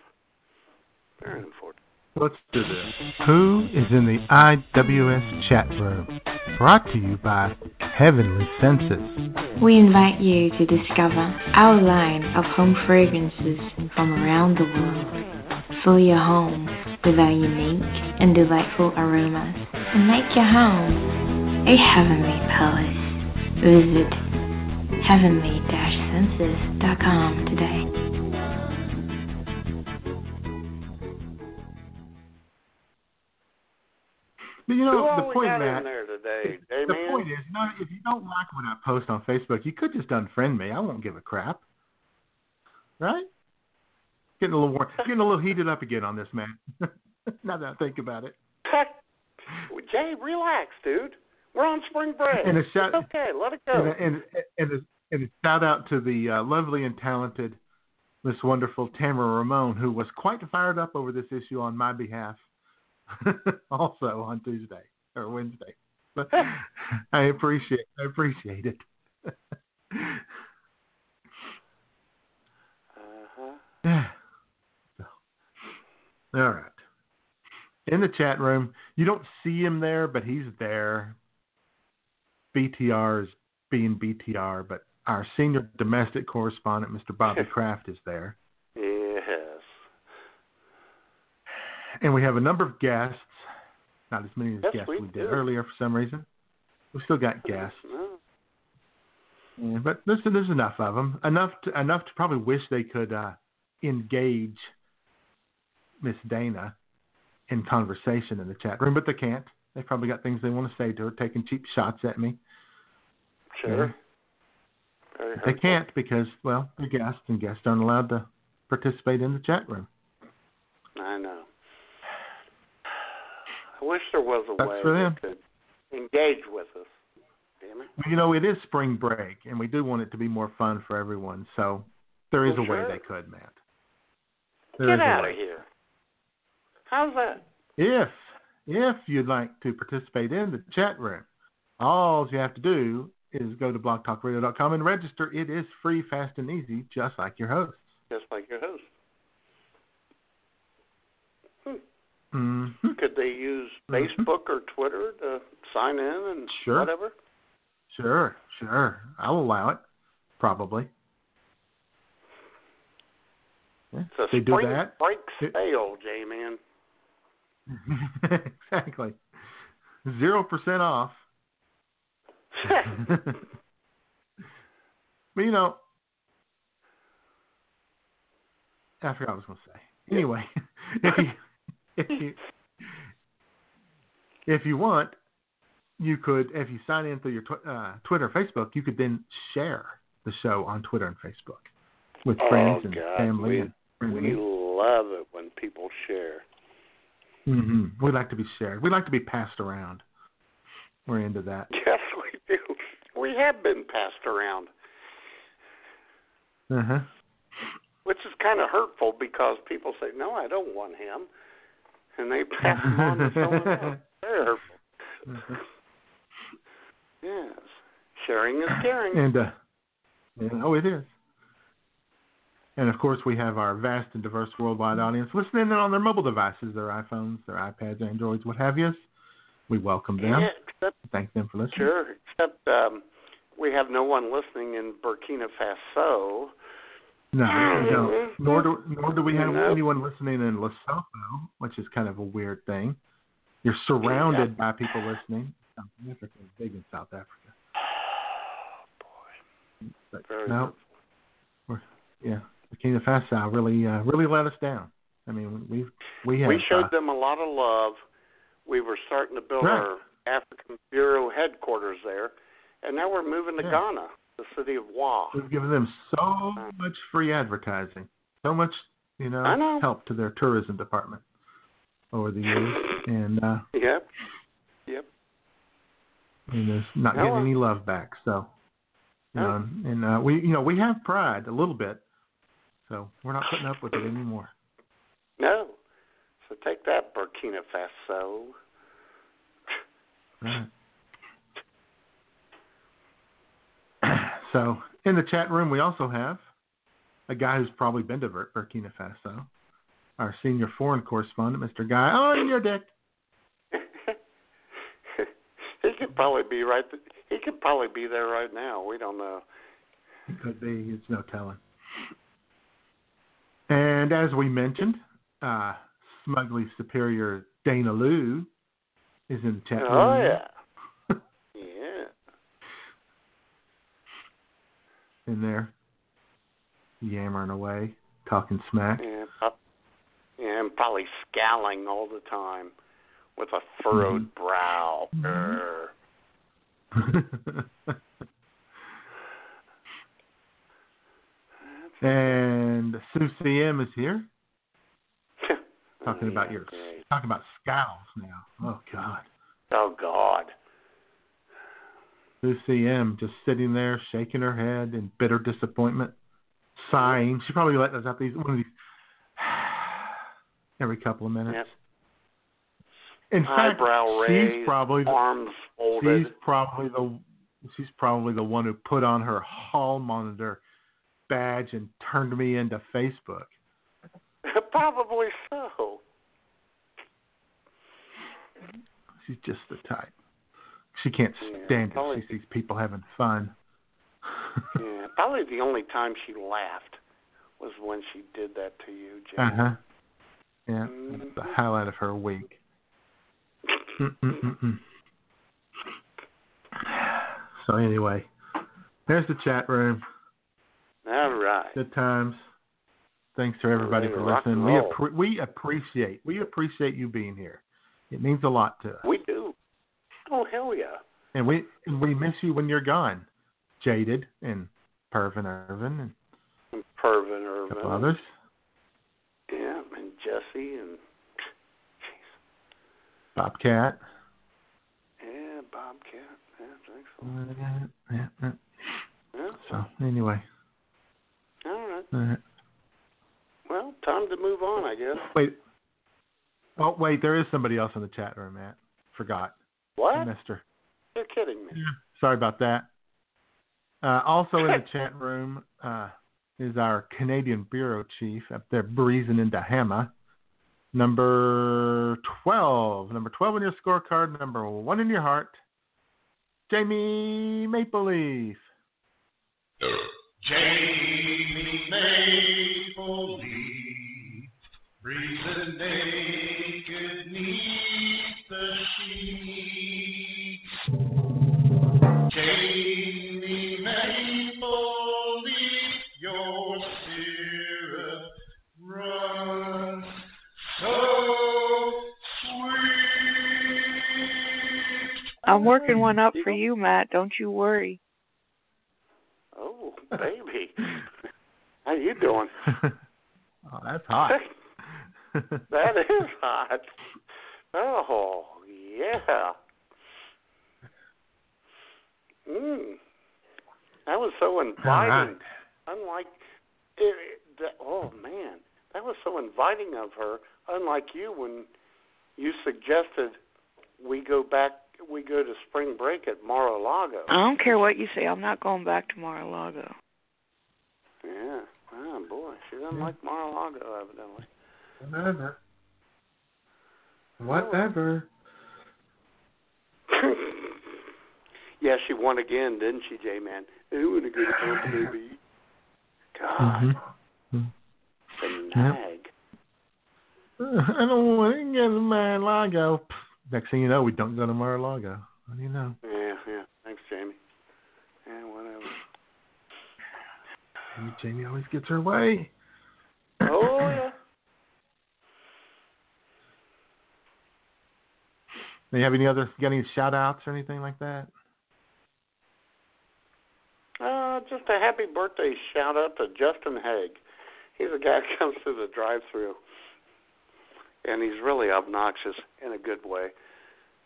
Very unfortunate. Let's do this. Who is in the IWS chat room? Brought to you by Heavenly Senses. We invite you to discover our line of home fragrances from around the world. Fill your home with our unique and delightful aromas and make your home a heavenly palace. Visit heavenly-senses.com today. But you know, all the point, Matt, today? the point is, no, if you don't like what I post on Facebook, you could just unfriend me. I won't give a crap. Right? Getting a little war- [laughs] getting a little heated up again on this, man. [laughs] now that I think about it. Jay, relax, dude. We're on spring break. And a shout- it's okay, let it And go. a, and, and, a, and a shout out to the uh, lovely and talented, this wonderful Tamara Ramon, who was quite fired up over this issue on my behalf, [laughs] also on Tuesday or Wednesday. But [laughs] I appreciate I appreciate it. Uh-huh. Yeah. [sighs] So, all right. In the chat room, you don't see him there, but he's there. BTR is being BTR, but our senior domestic correspondent, Mr. Bobby [laughs] Kraft, is there. Yes. And we have a number of guests. Not as many as Yes, guests we we, did do. earlier for some reason. We've still got guests, Yeah, but there's there's enough of them. Enough to, enough to probably wish they could uh, engage Miss Dana in conversation in the chat room, but they can't. They probably got things they want to say to her, taking cheap shots at me. Sure. But they can't because, well, they're guests, and guests aren't allowed to participate in the chat room. I know. I wish there was a That's way them. could engage with us. Damn it. You know, it is spring break, and we do want it to be more fun for everyone. So there is Well, a way they could, Matt. There is Get out of here. How's that? If if you'd like to participate in the chat room, all you have to do is go to blogtalkradio.com and register. It is free, fast, and easy, just like your host. Just like your host. Hmm Could they use Mhm. Facebook or Twitter to sign in and Sure. whatever? Sure, sure. I'll allow it. Probably. Yeah, It's a they do that. break sale, J man. [laughs] exactly. Zero percent off. [laughs] but you know, I forgot what I was going to say. Anyway, [laughs] if you if you if you want, you could if you sign in through your tw- uh, Twitter, or Facebook, you could then share the show on Twitter and Facebook with friends oh, and God. family we, and friends. we love it when people share. hmm We like to be shared. We like to be passed around. We're into that. [laughs] Yes, we do. We have been passed around, Uh huh. which is kind of hurtful because people say, "No, I don't want him," and they pass him on to [laughs] someone else. Very. Uh-huh. Yes, sharing is caring. And uh, oh, it is. And of course, we have our vast and diverse worldwide audience listening in on their mobile devices, their iPhones, their iPads, Androids, what have you. We welcome them. Yeah, except Thank them for listening. sure, except um, we have no one listening in Burkina Faso. No, no. Nor do nor do we have Nope. anyone listening in Lesotho, which is kind of a weird thing. You're surrounded by people listening. South Africa is big in South Africa. [sighs] But Very no, yeah, Burkina Faso really uh, really let us down. I mean, we we we showed uh, them a lot of love. We were starting to build Right. our African Bureau headquarters there, and now we're moving to Yeah. Ghana, the city of Wa. We've given them so much free advertising, so much, you know, know. help to their tourism department over the years, and uh, Yep. Yep. and there's not No, getting any love back. So, you No. know, and uh, we, you know, we have pride a little bit, so we're not putting up with it anymore. No. So take that, Burkina Faso. Right. So, in the chat room, we also have a guy who's probably been to Bur- Burkina Faso, our senior foreign correspondent, Mr. Guy Oh, on your dick. [laughs] he could probably be right. Th- he could probably be there right now. We don't know. It could be. It's no telling. And as we mentioned, uh, smugly superior Dana Lou is in the chat room. Oh yeah. Yeah. In there, yammering away, talking smack. Yeah. Yeah, and probably scowling all the time with a furrowed mm-hmm. brow. Grr. [laughs] and Sue CM is here, [laughs] talking about your great. talking about scowls now. Oh God, Oh God. Sue CM just sitting there shaking her head in bitter disappointment, sighing. She probably let us out these one of these [sighs] every couple of minutes. Yep. In fact, Eyebrow she's raised, probably the, arms folded. She's probably the she's probably the one who put on her hall monitor badge and turned me into Facebook. [laughs] Probably so. She's just the type. She can't Yeah, stand it. She sees people having fun. [laughs] Yeah, probably the only time she laughed was when she did that to you, Jay. uh huh. Yeah, that's the highlight of her week. Mm-mm-mm-mm. So anyway, there's the chat room. All right. Good times. Thanks to everybody for to rock and listening. We appre- we appreciate we appreciate you being here. It means a lot to us. We do. Oh hell yeah. And we and we miss you when you're gone. Jaded and Pervin Irvin and And Pervin a Irvin. couple others. Yeah, and Jesse and Bobcat. yeah, Bobcat. Yeah, thanks. a lot. Yeah, yeah. Yeah. So anyway. All right. uh, Well, time to move on, I guess. Wait. Oh wait, there is somebody else in the chat room, Matt. Forgot. I What? missed her. You're kidding me. Sorry about that. Uh, also in the [laughs] chat room uh, is our Canadian bureau chief up there breezing into Hama. Number 12. Number 12 on your scorecard. Number 1 in your heart. Jamie Mapleleaf. Jamie Mapleleaf, breathing naked I'm working one up for you, Matt. Don't you worry. Oh, baby. How you doing? [laughs] oh, that's hot. [laughs] that is hot. Oh, yeah. Mm. That was so inviting. right. Unlike, it, it, that, oh man, that was so inviting of her. Unlike you, when you suggested we go back, we go to spring break at Mar-a-Lago. I don't care what you say. I'm not going back to Mar-a-Lago. Yeah. Oh boy, she doesn't like Mar-a-Lago evidently. Whatever. Whatever. [laughs] Yeah, she won again, didn't she, J Man? Who in a good company be? God, Mm-hmm. the Yep. nag. [laughs] I don't want to get to Mar-a-Lago. Next thing you know, we don't go to Mar-a-Lago. What do you know? Yeah, yeah. Thanks, Jamie. Yeah, whatever. Jamie always gets her way. Oh yeah. Do you have any other got any shout outs or anything like that? Uh, just a happy birthday shout out to Justin Haig. He's a guy [laughs] that comes through the drive through and he's really obnoxious in a good way.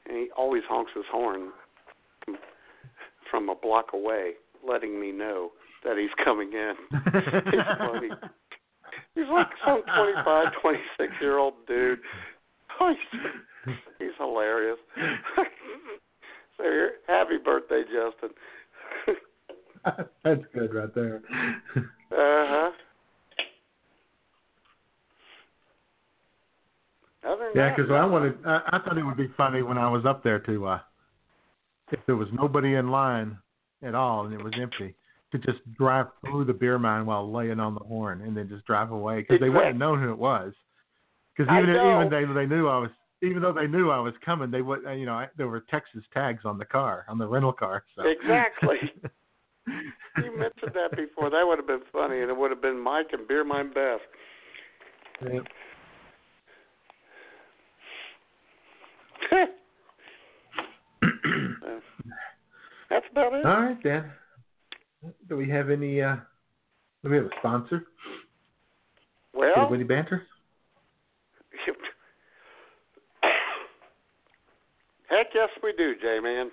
And he always honks his horn from a block away, letting me know that he's coming in. [laughs] he's funny. He's like some twenty-five, twenty-six year old dude. [laughs] Oh, he's, [laughs] he's hilarious. [laughs] so here, happy birthday, Justin. [laughs] That's good right there. Uh huh. Yeah, because I wanted, I, I thought it would be funny when I was up there to, uh, if there was nobody in line at all and it was empty, to just drive through the beer mine while laying on the horn and then just drive away because they wouldn't have known who it was. Because even even they they knew I was even though they knew I was coming, they would you know I, there were Texas tags on the car on the rental car. So. Exactly. [laughs] you mentioned that before. That would have been funny, and it would have been Mike and Beer Mine Beth. Yep. [laughs] That's about it. All right, then. Do we have any? uh Do we have a sponsor? Well, Witty banter? [laughs] heck yes, we do, J Man.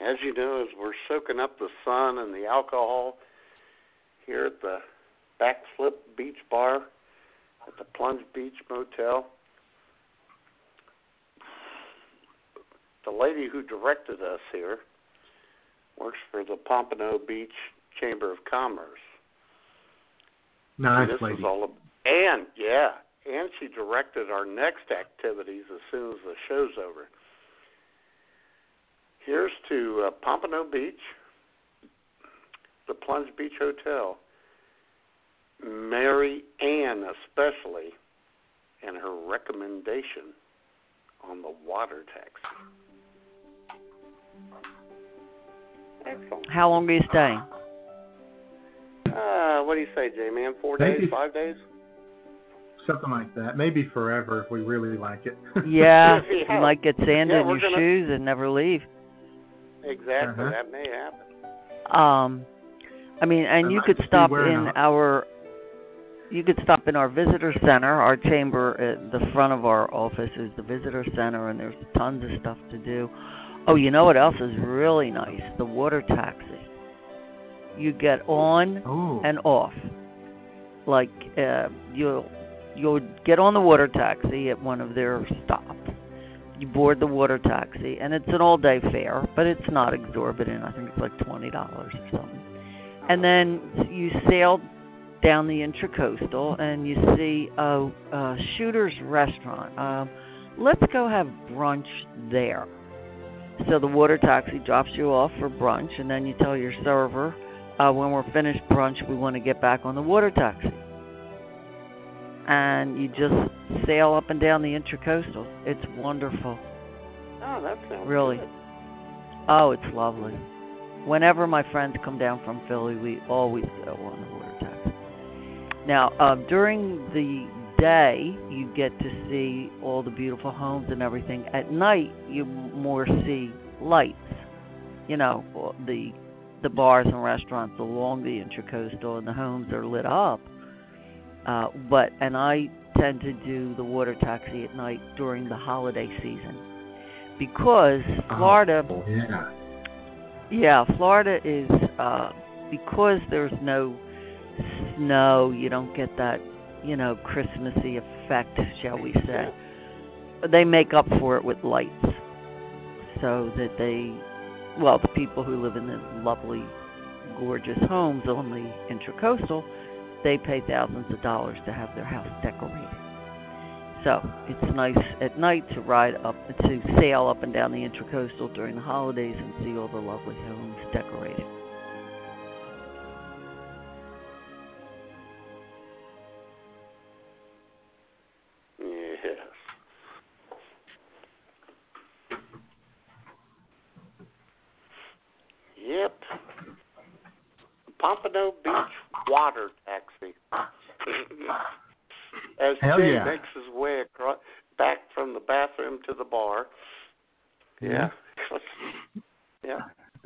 As you know, as we're soaking up the sun and the alcohol here at the Backflip Beach Bar at the Plunge Beach Motel, the lady who directed us here works for the Pompano Beach Chamber of Commerce. Nice And this lady. is all ab- and yeah, and she directed our next activities as soon as the show's over. Here's to uh, Pompano Beach, the Plunge Beach Hotel, Mary Ann especially, and her recommendation on the water tax. Excellent. How long are you staying? Uh, what do you say, J Man? Four Maybe- days, five days? Something like that. Maybe forever if we really like it. [laughs] Yeah, Yeah. you might get sand Yeah, in your gonna- shoes and never leave. Exactly. Uh-huh. That may happen. Um, I mean, and I you might could stop in a- our, you could stop in our visitor center. Our chamber at the front of our office is the visitor center, and there's tons of stuff to do. Oh, you know what else is really nice? The water taxi. You get on oh. and off. Like uh, you'll you'll get on the water taxi at one of their stops. You board the water taxi, and it's an all-day fare, but it's not exorbitant. I think it's like twenty dollars or something. And then you sail down the Intracoastal, and you see a, a Shooter's Restaurant. Um, let's go have brunch there. So the water taxi drops you off for brunch, and then you tell your server, uh, when we're finished brunch, we want to get back on the water taxi. And you just sail up and down the Intracoastal. It's wonderful. Oh, that sounds Really. good. Oh, it's lovely. Whenever my friends come down from Philly, we always go on the water taxi. Now, um, during the day, you get to see all the beautiful homes and everything. At night, you more see lights. You know, the the bars and restaurants along the Intracoastal, and the homes are lit up. Uh, but and I tend to do the water taxi at night during the holiday season because Florida. Oh, yeah. Yeah, Florida is uh because there's no snow, you don't get that, you know, Christmassy effect, shall we say. They make up for it with lights. So that they well, the people who live in the lovely gorgeous homes on the intracoastal, they pay thousands of dollars to have their house decorated. So it's nice at night to ride up to sail up and down the Intracoastal during the holidays and see all the lovely homes decorated.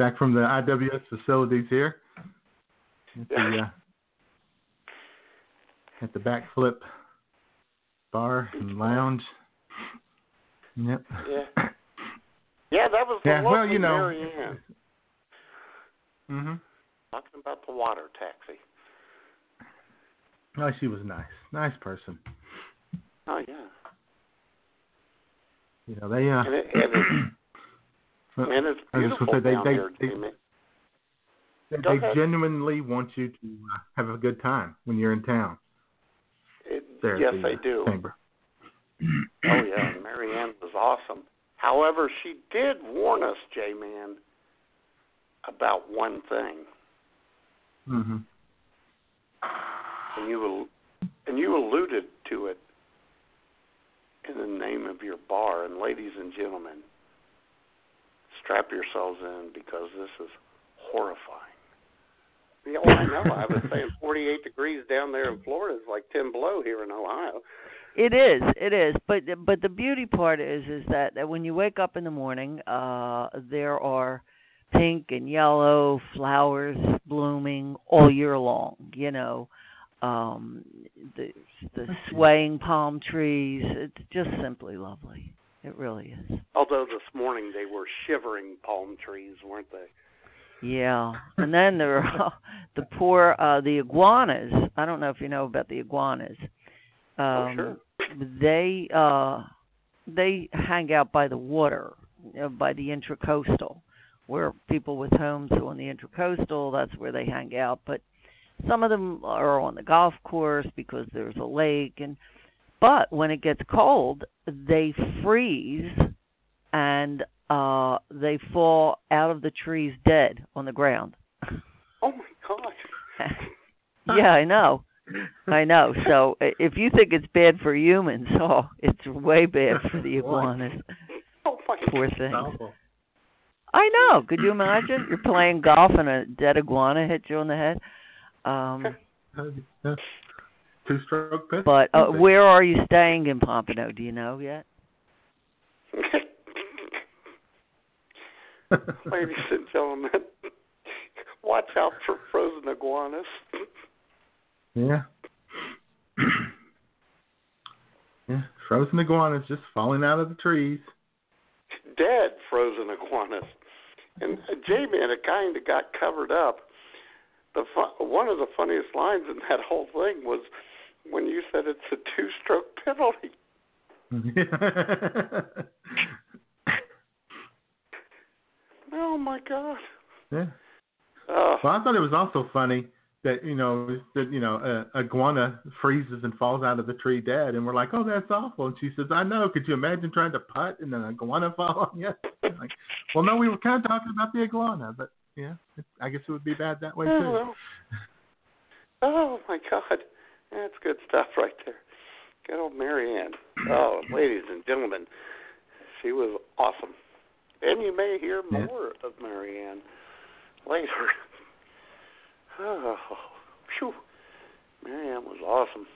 Back from the IWS facilities here. At the, [laughs] uh, at the backflip bar and lounge. Yep. Yeah. Yeah, that was the Yeah, well, you know. Mhm. talking about the water taxi. Oh, she was nice. Nice person. Oh yeah. You know, they uh And it, and it, [clears throat] and it's I was just beautiful say, they- down they- here, they- they, they genuinely want you to uh, have a good time when you're in town. It, There, yes, the, they do. Chamber. [clears throat] Oh yeah, Marianne was awesome. However, she did warn us, J Man, about one thing, Mhm. and you and you alluded to it in the name of your bar. And ladies and gentlemen, strap yourselves in because this is horrifying. [laughs] Yeah, well, I know. I was saying 48 degrees down there in Florida is like 10 below here in Ohio. It is, it is. But but the beauty part is is that, that when you wake up in the morning, uh there are pink and yellow flowers blooming all year long, you know. Um the the [laughs] swaying palm trees. It's just simply lovely. It really is. Although this morning they were shivering palm trees, weren't they? Yeah. And then there are the poor uh the iguanas. I don't know if you know about the iguanas. Um oh, sure. they uh they hang out by the water you know, by the intracoastal where people with homes on the intracoastal that's where they hang out but some of them are on the golf course because there's a lake and but when it gets cold they freeze and uh they fall out of the trees dead on the ground Oh my God. [laughs] yeah i know I know. So if you think it's bad for humans, [laughs] oh, it's way bad for the iguanas. Oh my Poor God. things. I know. Could you imagine? You're playing golf and a dead iguana hits you on the head. Um, Two stroke pistol. but uh, where are you staying in Pompano? Do you know yet? [laughs] Ladies and gentlemen, watch out for frozen iguanas. Yeah. [clears throat] yeah. Frozen iguanas just falling out of the trees. Dead frozen iguanas. And J-Man, it kind of got covered up. The fu- one of the funniest lines in that whole thing was when you said it's a two-stroke penalty. [laughs] Oh my God. yeah. Oh, Well, I thought it was also funny that you know that you know a iguana freezes and falls out of the tree dead, and we're like, oh, that's awful. And she says, I know. Could you imagine trying to putt and an iguana fall on you? [laughs] Like, well, no, we were kind of talking about the iguana, but yeah, it, I guess it would be bad that way too. oh, oh my God. That's good stuff right there. Good old Marianne. Oh, ladies and gentlemen, she was awesome. And you may hear Yeah. more of Marianne later. [laughs] Oh, phew. Mary Ann was awesome.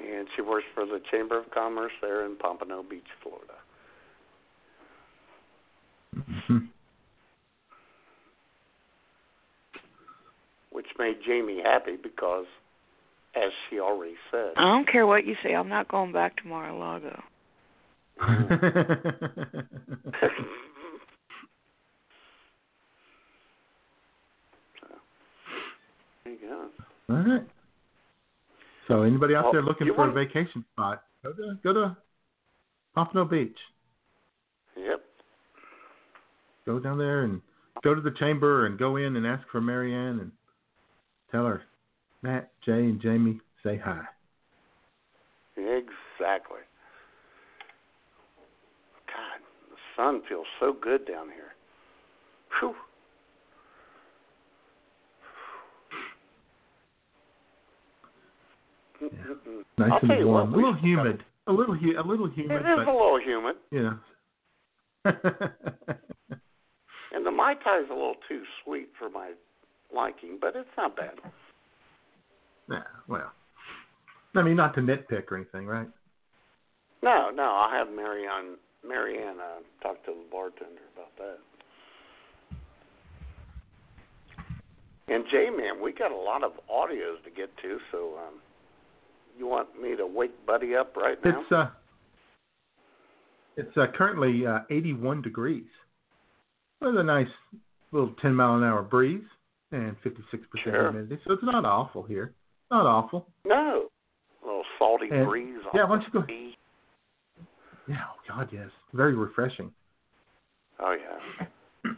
And she works for the Chamber of Commerce there in Pompano Beach, Florida. [laughs] Which made Jamie happy because, as she already said, I don't care what you say. I'm not going back to Mar-a-Lago. there you go. All right. So anybody out Well, there looking for want- a vacation spot, go to go to Pompano Beach. Yep. Go down there and go to the chamber and go in and ask for Marianne and tell her Matt, Jay, and Jamie say hi. Exactly. God, the sun feels so good down here. Whew. Mm-mm-mm. Nice I'll and warm. a little humid. A little hu- a little It humid, is a little humid, yeah. [laughs] and the mai tai is a little too sweet for my liking, but it's not bad. Nah, well. I mean, not to nitpick or anything, right? No, no, I'll have Marianne Marianne uh, talk to the bartender about that. And J Man, we got a lot of audios to get to, so um, you want me to wake Buddy up right now? It's uh, it's uh, currently uh, 81 degrees with a nice little 10 mile an hour breeze and 56% Sure. humidity. So it's not awful here. Not awful. no, a little salty And- breeze. yeah, why don't you the go- sea. Yeah, oh God, yes, very refreshing. Oh yeah. [clears throat]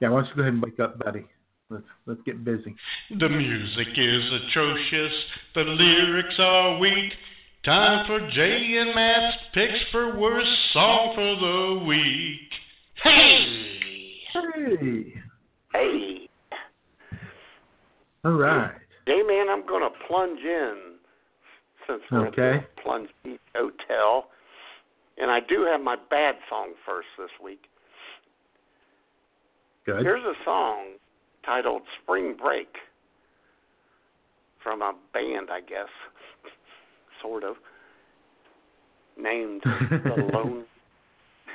Yeah, why don't you go ahead and wake up, buddy? Let's let's get busy. The music is atrocious, the lyrics are weak. Time for Jay and Matt's picks for worst song for the week. Hey! Hey, Hey, all right. J Man, I'm going to plunge in since we're at Okay. the Plunge Beach Hotel, and I do have my bad song first this week. Good. Here's a song titled Spring Break from a band, I guess, [laughs] sort of, named the [laughs] Lone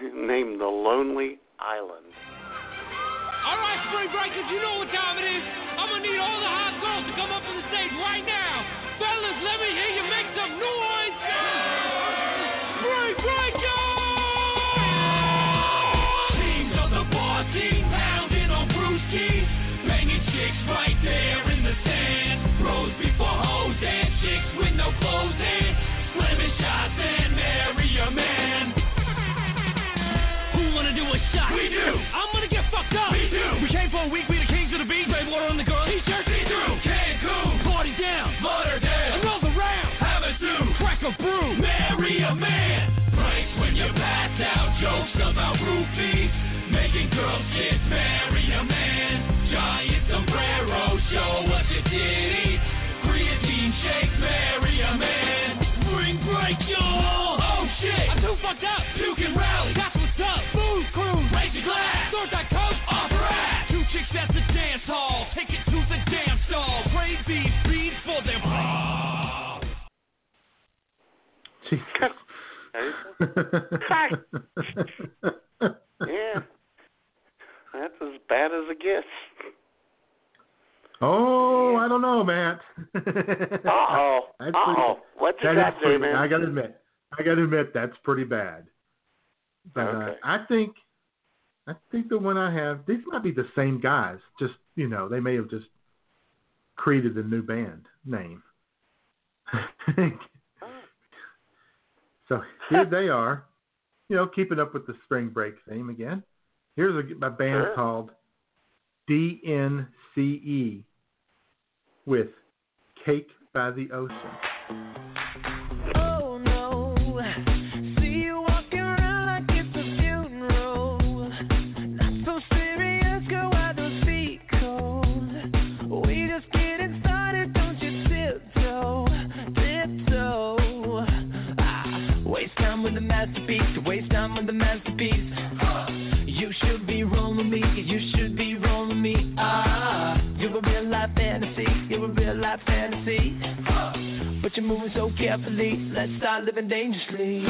named the Lonely Island. All right, spring breakers, you know what time it is. Gonna need all the hot girls to come up on the stage right now. Fellas, let me hear you make some noise. Spring breakers! Teams of the bar team pounding on brewskis, banging chicks right there in the sand. Bros before hoes and chicks with no clothes in, slamming shots and marry a man. Who wanna do a shot? We do. I'm gonna get fucked up. We do. We came for a week, Man. Pranks when you pass out. Jokes about roofies. Making girls kiss. [laughs] Yeah, that's as bad as it gets. oh, I don't know, Matt. Uh oh. Uh-oh. [laughs] What That you is pretty, Man? I gotta admit, I gotta admit that's pretty bad. But Okay. uh, I think, I think the one I have, these might be the same guys. Just you know, they may have just created a new band name. [laughs] so [laughs] here they are, you know, keeping up with the spring break theme again. Here's a, a band Sure. called DNCE with Cake by the Ocean. Moving so carefully. Let's start living dangerously.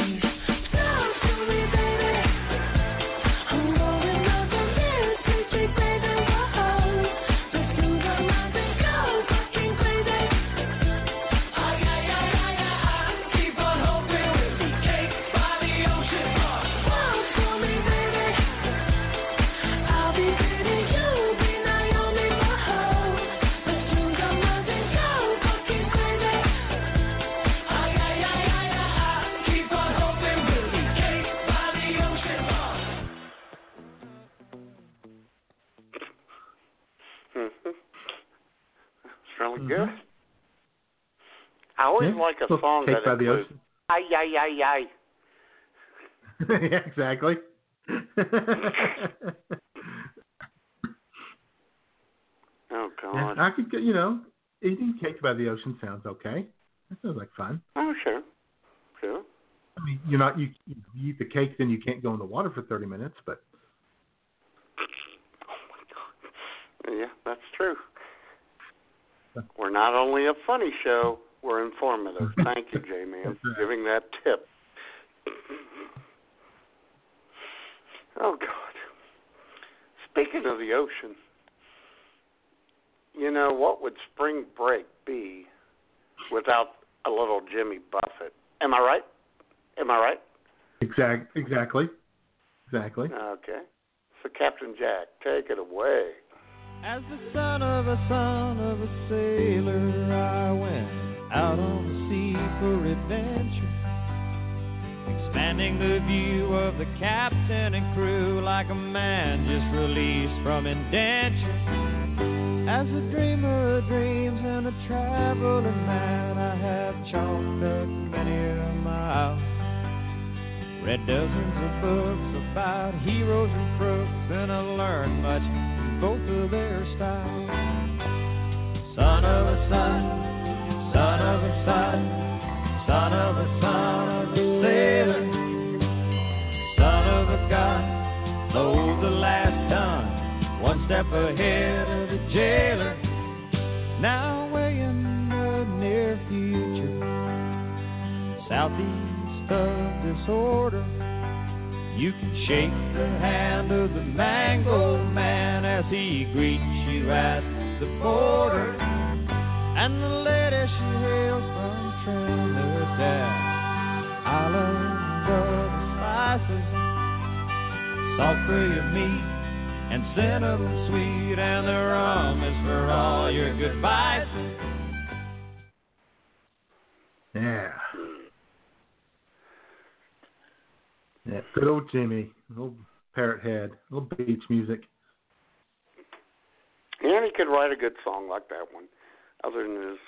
Talk to me, baby. Mm-hmm. I always Yeah, like a song Cake that by the includes ocean. ay ay ay ay. [laughs] yeah, exactly. [laughs] Oh God. I could get, you know, eating cake by the ocean sounds okay. That sounds like fun. Oh sure, sure. I mean, you're not you, you eat the cake, then you can't go in the water for 30 minutes, but Oh my God. Yeah, that's true. [laughs] We're not only a funny show, we're informative. [laughs] Thank you, J Man, for giving that tip. [coughs] Oh God. Speaking of the ocean, you know what would spring break be without a little Jimmy Buffett? Am I right? Am I right? exact exactly, exactly. Okay. So Captain Jack, take it away. As the son of a son of a sailor, I went out on the sea for adventure. Expanding the view of the captain and crew like a man just released from indenture. As a dreamer of dreams and a traveling man, I have chalked up many a mile. Read dozens of books about heroes and crooks, and I learned much both of their styles. Son of a son, son of a son, son of a son of a sailor, son of a god, load the last ton, one step ahead of the jailer. Now way in the near future, southeast of disorder. You can shake the hand of the mangled man as he greets you at the border. And the lady she hails from Trinidad, island of the spices, salt for your meat and cinnamon sweet, and the rum is for all your good vices. Yeah. Yeah, good old Jimmy, little parrot head, little beach music. And he could write a good song like that one, other than his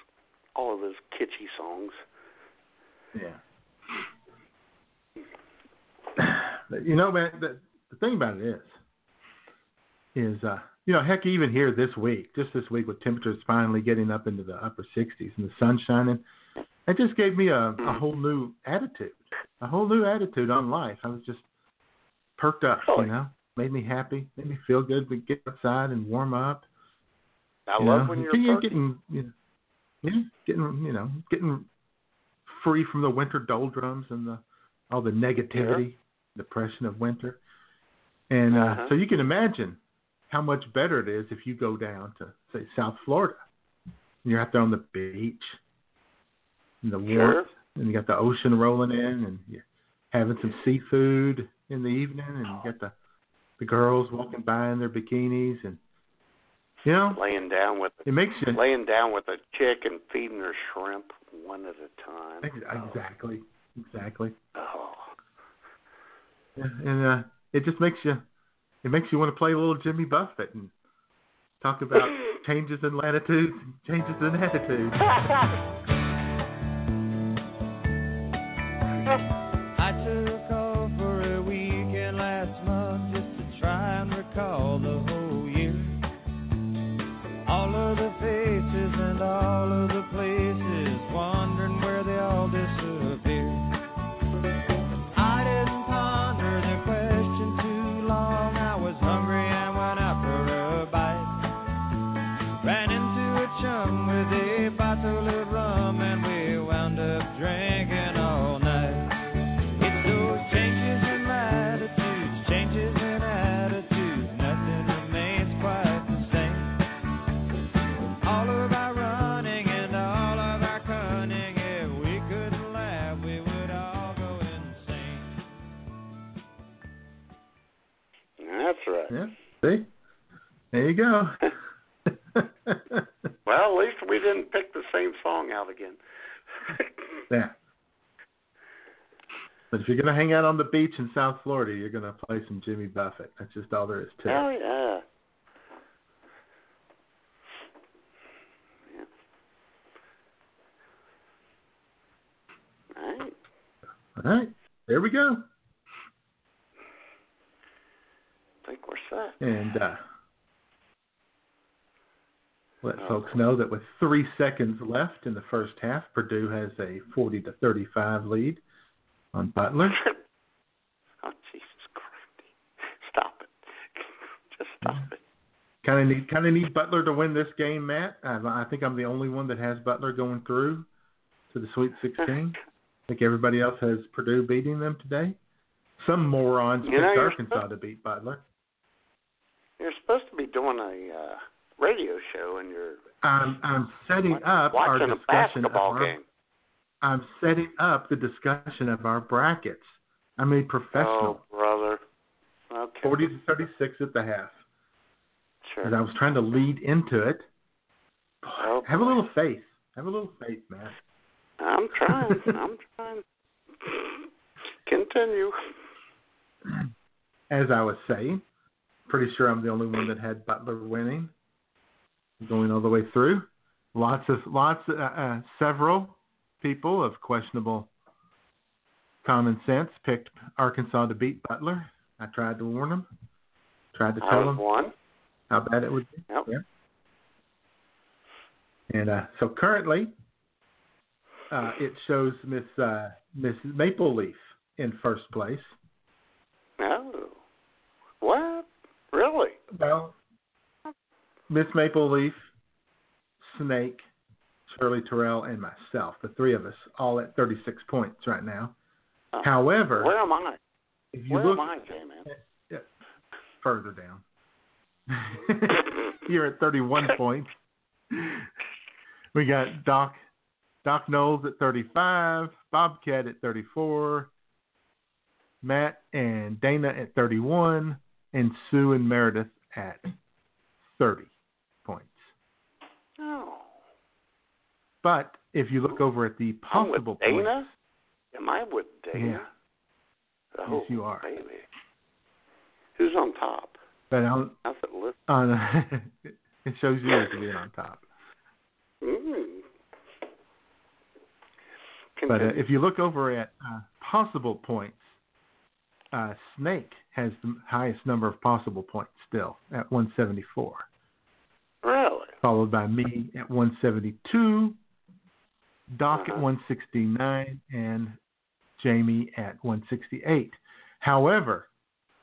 all of his kitschy songs. Yeah. You know, man, the, the thing about it is, is uh, you know, heck, even here this week, just this week, with temperatures finally getting up into the upper 60s and the sun shining, it just gave me a, a whole new attitude, a whole new attitude on life. I was just perked up, Oh. you know, made me happy, made me feel good to get outside and warm up. I you love know, when you're getting, perky. getting, you know, yeah, getting, you know, getting free from the winter doldrums and the all the negativity, depression of winter. And uh, Uh-huh. so you can imagine how much better it is if you go down to say South Florida. And you're out there on the beach, and the Sure. warmth, and you got the ocean rolling in, and you're having some seafood in the evening, and you got the the girls walking by in their bikinis, and you know, laying down with it makes you laying down with a chick and feeding her shrimp one at a time. Ex- Exactly. Exactly. Oh. And uh, it just makes you it makes you want to play a little Jimmy Buffett and talk about [laughs] changes in latitudes, changes in attitudes. [laughs] go. [laughs] Well, at least we didn't pick the same song out again. [laughs] yeah. But if you're gonna hang out on the beach in South Florida, you're gonna play some Jimmy Buffett. That's just all there is to it. Oh, yeah. right, there we go. I think we're set. And uh, let Oh. folks know that with three seconds left in the first half, Purdue has a 40 to 35 lead on Butler. [laughs] oh, Jesus Christ. Stop it. [laughs] Just stop it. Kind of need kind of need Butler to win this game, Matt. I, I think I'm the only one that has Butler going through to the Sweet 16. [laughs] I think everybody else has Purdue beating them today. Some morons You picked know, Arkansas supposed- to beat Butler. You're supposed to be doing a uh, radio show and you're I'm I'm setting up our watching a discussion of our, game. I'm setting up the discussion of our brackets. I'm a professional. Oh, brother. Okay. 40 to 36 at the half. Sure. As I was trying to lead into it. Oh, Have a little faith. Have a little faith, man. I'm trying. I'm trying. Continue. As I was saying, pretty sure I'm the only one that had Butler winning, going all the way through. Lots of lots, uh, uh, several people of questionable common sense picked Arkansas to beat Butler. I tried to warn them, tried to tell them one. how bad it would be. Yep. Yeah. And uh, so currently, uh, it shows Miss uh, Miss Mapleleaf in first place. Oh. What? Really? Well, Miss Mapleleaf, Snake, Shirley Terrell, and myself, the three of us, all at 36 points right now. Oh. However, Where am I? if you Where look am I, J-Man? further down, [laughs] you're at 31 [laughs] points. We got Doc Doc Knowles at 35, Bobcat at 34, Matt and Dana at 31, and Sue and Meredith at 30 points. Oh. But if you look over at the I'm with possible Dana? points, Am I with Dana? Yeah. Oh, Yes, you are. Baby. Who's on top? but on, How's it look? on [laughs] it shows you as being on top. Mm. But uh, if you look over at uh, possible points, uh, Snake has the highest number of possible points still at 174, really? followed by me at 172, Doc at Uh-huh. 169, and Jamie at 168. However,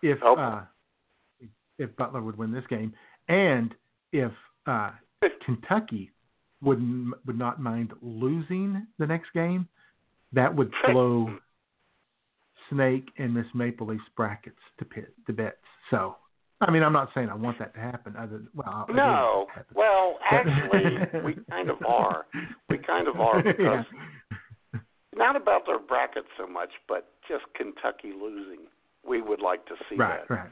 if Oh. uh, if Butler would win this game, and if uh, Kentucky would would not mind losing the next game, that would blow Snake and Miss Mapleleaf's brackets to pit to bits. So, I mean, I'm not saying I want that to happen. Other well, I do No. want that to happen. Well, [laughs] actually, we [laughs] kind of are. We kind of are because Yeah. not about their bracket so much, but just Kentucky losing. We would like to see Right, that. right.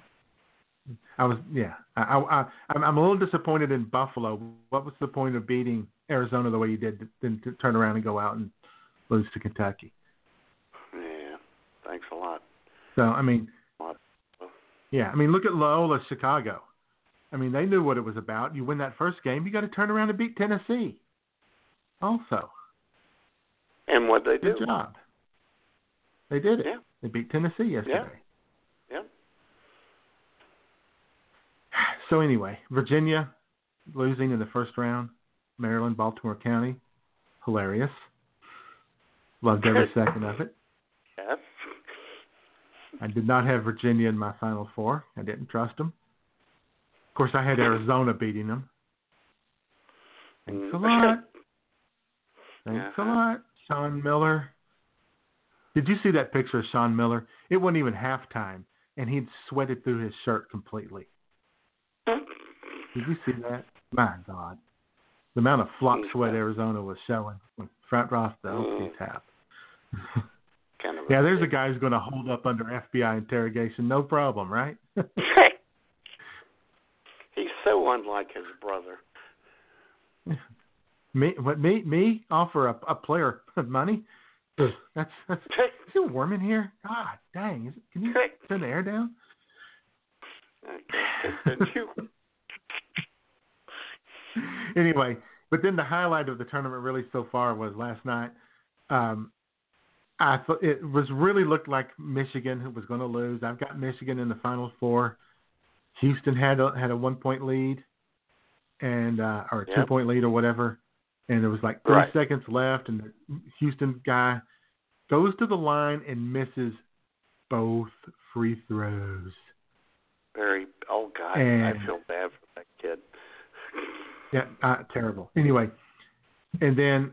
I was, yeah. I, I, I'm, I'm a little disappointed in Buffalo. What was the point of beating Arizona the way you did, then to turn around and go out and lose to Kentucky? Yeah. Thanks a lot. So, I mean. Yeah. I mean, look at Loyola Chicago. I mean, they knew what it was about. You win that first game, you got to turn around and beat Tennessee. Also, And what they do? good job. They did it. Yeah. They beat Tennessee yesterday. Yeah. So anyway, Virginia losing in the first round. Maryland, Baltimore County, hilarious. Loved every [laughs] second of it. I did not have Virginia in my Final Four. I didn't trust them. Of course, I had Arizona beating them. Thanks a Mm. lot. [laughs] Thanks a lot, Sean Miller. Did you see that picture of Sean Miller? It wasn't even halftime, and he'd sweated through his shirt completely. [laughs] Did you see that? My God. The amount of flop sweat Arizona was showing when front off the OK Mm. tap. [laughs] Kind of yeah, there's a guy who's going to hold up under FBI interrogation, no problem, right? [laughs] He's so unlike his brother. [laughs] me, what me, me offer a, a player money? [laughs] That's that's. Is it warm in here? God dang! Is it, can you turn the air down? Anyway, but then the highlight of the tournament really so far was last night. Um, I thought it was really looked like Michigan was going to lose. I've got Michigan in the Final Four. Houston had a had a one point lead, and uh, or a two point lead or whatever, and there was like three Right. seconds left, and the Houston guy goes to the line and misses both free throws. Very. Oh God, And- I feel bad for that kid. Yeah, uh, terrible. Anyway, and then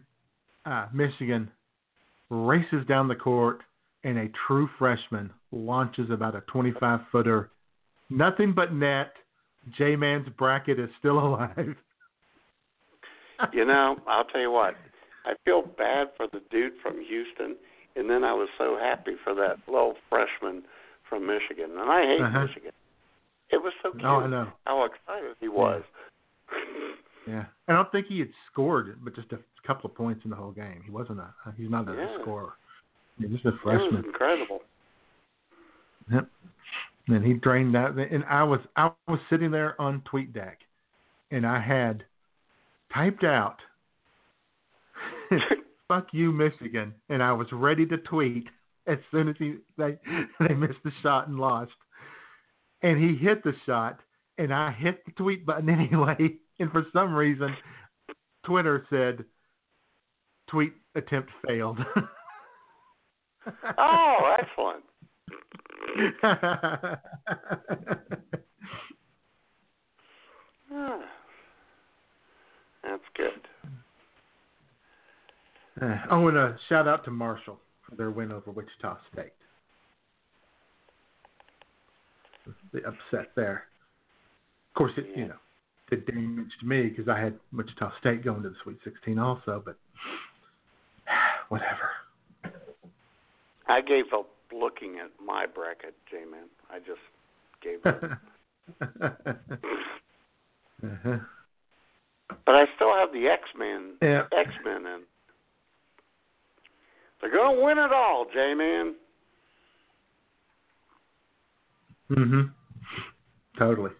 uh, Michigan races down the court, and a true freshman launches about a 25 footer. Nothing but net. J Man's bracket is still [laughs] alive. You know, I'll tell you what. I feel bad for the dude from Houston, and then I was so happy for that little freshman from Michigan. And I hate Uh-huh. Michigan. It was so cute Oh, I know. how excited he was. [laughs] Yeah, I don't think he had scored, but just a couple of points in the whole game. He wasn't a. He's not a Yeah. scorer. He's just a It was freshman. incredible. Yep. And he drained that. And I was I was sitting there on TweetDeck, and I had typed out, [laughs] "Fuck you, Michigan," and I was ready to tweet as soon as he they [laughs] they missed the shot and lost. And he hit the shot, and I hit the tweet button [laughs] anyway. And for some reason, Twitter said, "Tweet attempt failed." Oh, excellent. [laughs] Ah. That's good. Uh, I want to shout out to Marshall for their win over Wichita State. The upset there. Of course, it you know did damage to me because I had Wichita State going to the Sweet 16 also, but [sighs] whatever. I gave up looking at my bracket, J Man. I just gave up. uh-huh. [laughs] but I still have the X Men Yeah. X Men in. They're gonna win it all, J Man. Mhm. Totally.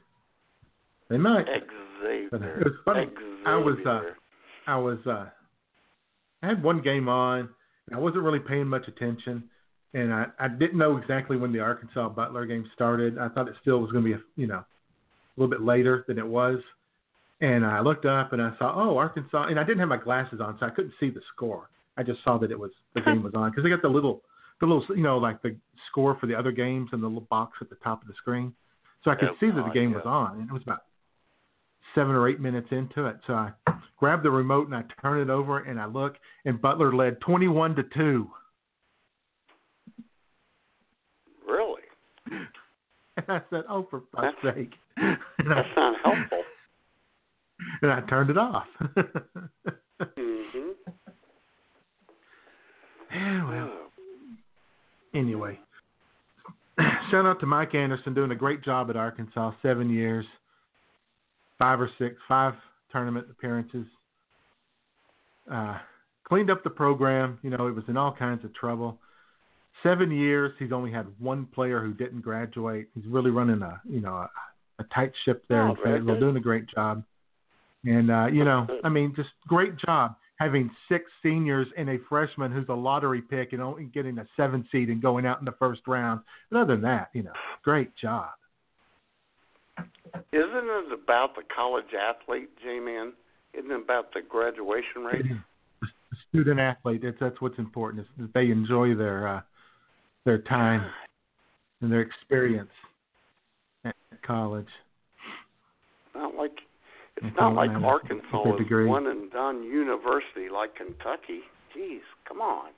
They might. But Xavier. it was funny. I was uh, I was uh, I had one game on. And I wasn't really paying much attention, and I I didn't know exactly when the Arkansas Butler game started. I thought it still was going to be a you know a little bit later than it was, and I looked up and I saw oh Arkansas, and I didn't have my glasses on, so I couldn't see the score. I just saw that it was the game was on because they got the little the little you know like the score for the other games in the little box at the top of the screen, so I could Oh, see that the game yeah. was on, and it was about seven or eight minutes into it. So I grabbed the remote and I turn it over and I look, and Butler led twenty-one to two. Really? [laughs] And I said, "Oh, for fuck's sake!" [laughs] And I, That's not helpful. [laughs] and I turned it off. Mhm. yeah, well, anyway, [clears throat] shout out to Mike Anderson doing a great job at Arkansas. Seven years, five or six, five tournament appearances. Uh, cleaned up the program. You know, it was in all kinds of trouble. Seven years, he's only had one player who didn't graduate. He's really running a you know a, a tight ship there Oh, in Fayetteville, doing a great job. And uh, you know, I mean, just great job having six seniors and a freshman who's a lottery pick and only getting a seven seed and going out in the first round. But other than that, you know, great job. Isn't it about the college athlete, J Man? Isn't it about the graduation rate? The student athlete, that's that's what's important is that they enjoy their uh, their time and their experience at college. Not like it's not like Arkansas is one and done university like Kentucky. Jeez, come on.